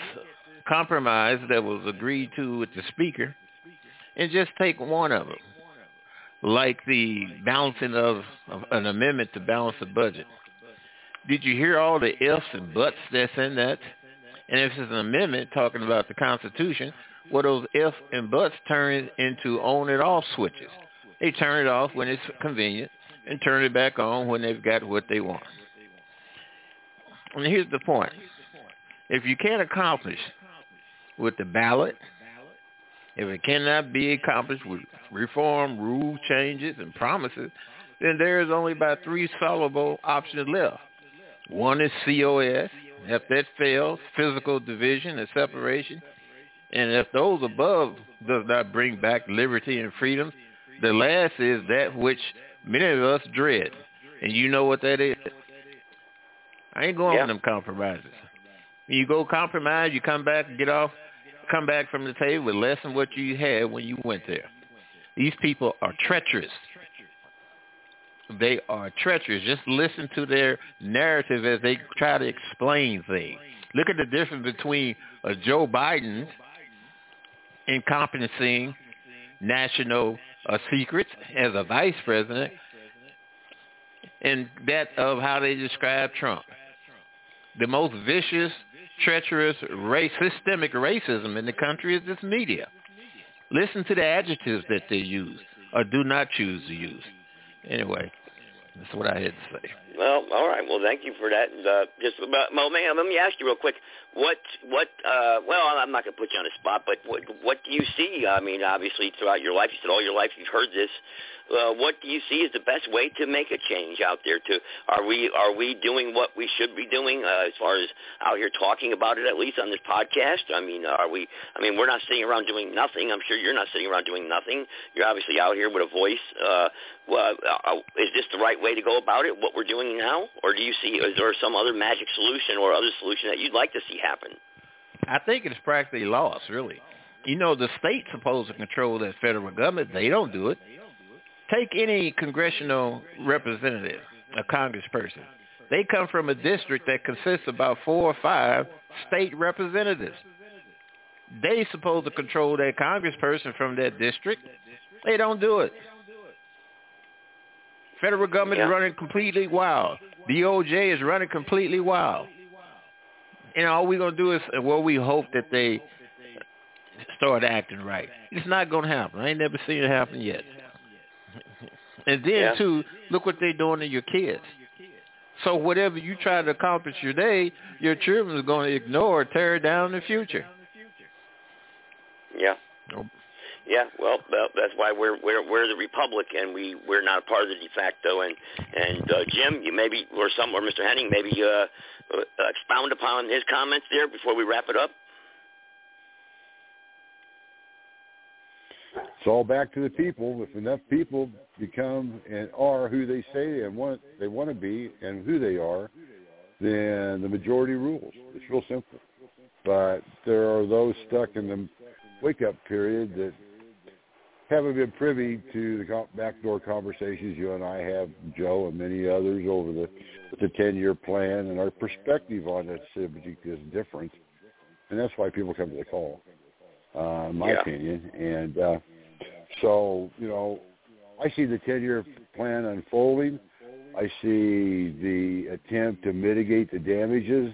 compromise that was agreed to with the speaker, and just take one of them, like the balancing of, of an amendment to balance the budget. Did you hear all the ifs and buts that's in that? And if it's an amendment talking about the Constitution, well, those if and buts turn into on and off switches. They turn it off when it's convenient and turn it back on when they've got what they want. And here's the point. If you can't accomplish with the ballot, if it cannot be accomplished with reform, rule changes, and promises, then there is only about three solvable options left. One is COS. If that fails, physical division and separation. And if those above does not bring back liberty and freedom, the last is that which many of us dread. And you know what that is. I ain't going Yeah. for them compromises. You go compromise, you come back and get off, come back from the table with less than what you had when you went there. These people are treacherous. They are treacherous. Just listen to their narrative as they try to explain things. Look at the difference between a Joe Biden encompassing national uh, secrets as a vice president and that of how they describe Trump. The most vicious, treacherous, race, systemic racism in the country is this media. Listen to the adjectives that they use or do not choose to use. Anyway, that's what I had to say. Well, all right. Well, thank you for that. Uh, just about, well, man, let me ask you real quick. What, what? Uh, well, I'm not going to put you on the spot, but what, what do you see? I mean, obviously, throughout your life, you said all your life you've heard this. Uh, what do you see is the best way to make a change out there? To are we are we doing what we should be doing uh, as far as out here talking about it at least on this podcast? I mean, are we? I mean, we're not sitting around doing nothing. I'm sure you're not sitting around doing nothing. You're obviously out here with a voice. Uh, well, uh, is this the right way to go about it? What we're doing now, or do you see? Is there some other magic solution or other solution that you'd like to see happen? I think it's practically lost, really. You know, the state's supposed to control that federal government. They don't do it. take any congressional representative, a congressperson. They come from a district that consists of about four or five state representatives. They supposed to control that congressperson from that district. They don't do it. Federal government Yeah. is running completely wild. DOJ is running completely wild. And all we're gonna do is well, we hope that they start acting right. It's not gonna happen. I ain't never seen it happen yet. [laughs] And then Yeah. too, look what they're doing to your kids. So whatever you try to accomplish today, your children are going to ignore or tear down in the future. Yeah. Yeah, well, well, that's why we're we're we're the republic, and we we're not a part of the de facto. And and uh, Jim, you maybe or some or Mr. Henning, maybe uh, uh, expound upon his comments there before we wrap it up. It's all back to the people. If enough people become and are who they say and want they want to be and who they are, then the majority rules. It's real simple. But there are those stuck in the wake-up period that haven't been privy to the backdoor conversations you and I have, Joe, and many others over the the 10-year plan, and our perspective on that subject is different, and that's why people come to the call, uh, in my Yeah. opinion. And uh, so, you know, I see the 10-year plan unfolding. I see the attempt to mitigate the damages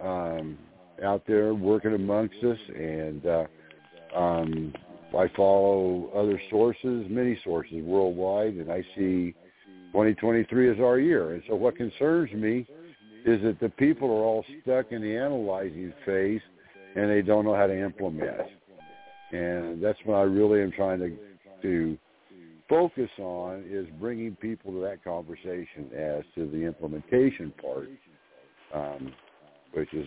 um, out there working amongst us, and uh, um, I follow other sources, many sources worldwide, and I see 2023 as our year. And so what concerns me is that the people are all stuck in the analyzing phase, and they don't know how to implement. And that's what I really am trying to to focus on is bringing people to that conversation as to the implementation part, um, which is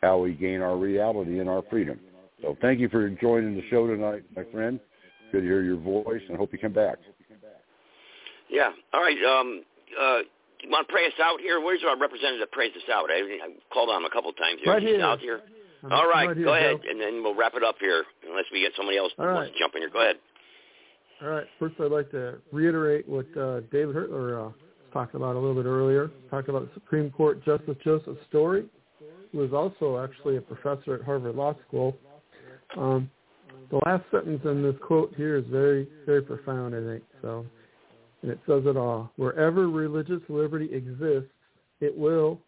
how we gain our reality and our freedom. So thank you for joining the show tonight, my friend. Good to hear your voice, and hope you come back. Yeah. All right. Um, uh, you want to pray us out here? Where's our representative that prays us out? I, I called on him a couple of times. Right He's here. out here. I'm All right. right here, go ahead, Joe. and then we'll wrap it up here, unless we get somebody else that All wants right. to jump in here. Go ahead. All right. First, I'd like to reiterate what uh, David Hertler uh, was talking about a little bit earlier. Talked about Supreme Court Justice Joseph Story, who is also actually a professor at Harvard Law School. Um, the last sentence in this quote here is very, very profound, I think. So, and it says it all. Wherever religious liberty exists, it will,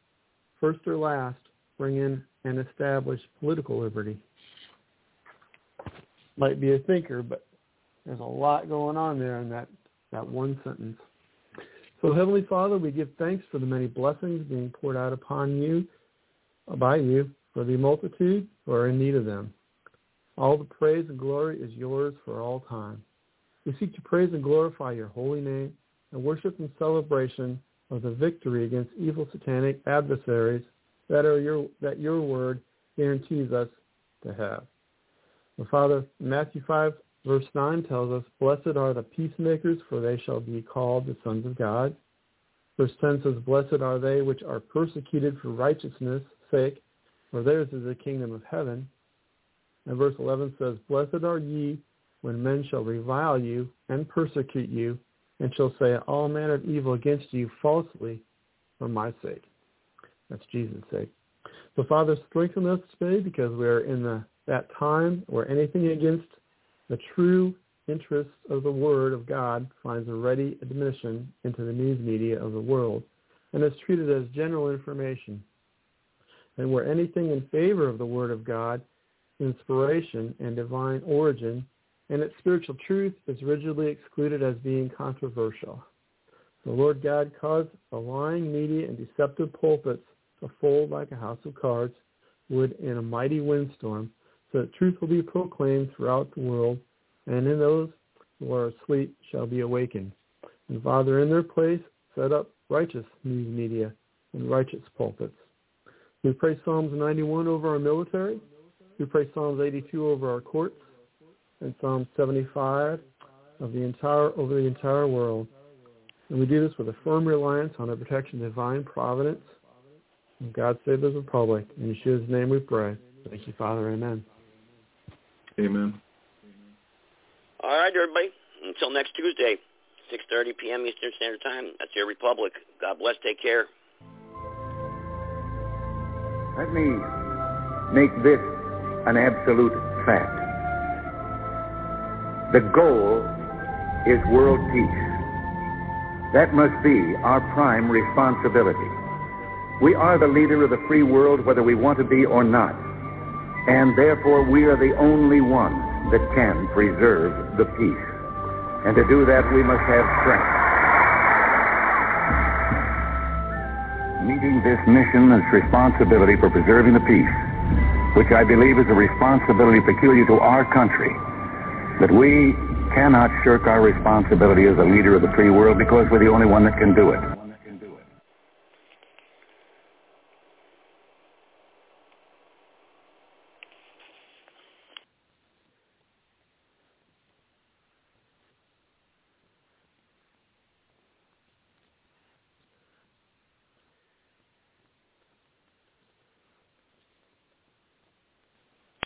first or last, bring in and establish political liberty. Might be a thinker, but there's a lot going on there in that, that one sentence. So Heavenly Father, we give thanks for the many blessings being poured out upon you, by you, for the multitude who are in need of them. All the praise and glory is yours for all time. We seek to praise and glorify your holy name and worship and celebration of the victory against evil satanic adversaries that are your that your word guarantees us to have. Well, Father, Matthew 5, verse 9 tells us, Blessed are the peacemakers, for they shall be called the sons of God. Verse 10 says, Blessed are they which are persecuted for righteousness' sake, for theirs is the kingdom of heaven. And verse 11 says, Blessed are ye when men shall revile you and persecute you, and shall say all manner of evil against you falsely for my sake. That's Jesus' sake. So Father, strengthen us today because we are in the, that time where anything against the true interests of the Word of God finds a ready admission into the news media of the world and is treated as general information. And where anything in favor of the Word of God, inspiration, and divine origin, and its spiritual truth is rigidly excluded as being controversial. The Lord God caused the lying media and deceptive pulpits to fold like a house of cards would in a mighty windstorm, so that truth will be proclaimed throughout the world, and in those who are asleep shall be awakened. And Father, in their place, set up righteous news media and righteous pulpits. We pray Psalms 91 over our military. We pray Psalms 82 over our courts, and Psalm 75 of the entire over the entire world. And we do this with a firm reliance on the protection of divine providence. And God save the republic. And in Yeshua's name we pray. Thank you, Father. Amen. Amen. All right, everybody. Until next Tuesday, 6.30 p.m. Eastern Standard Time. That's your Republic. God bless. Take care. Let me make this an absolute fact. The goal is world peace. That must be our prime responsibility. We are the leader of the free world whether we want to be or not. And therefore we are the only ones that can preserve the peace. And to do that we must have strength. Meeting this mission is responsibility for preserving the peace, which I believe is a responsibility peculiar to our country, that we cannot shirk our responsibility as a leader of the free world because we're the only one that can do it.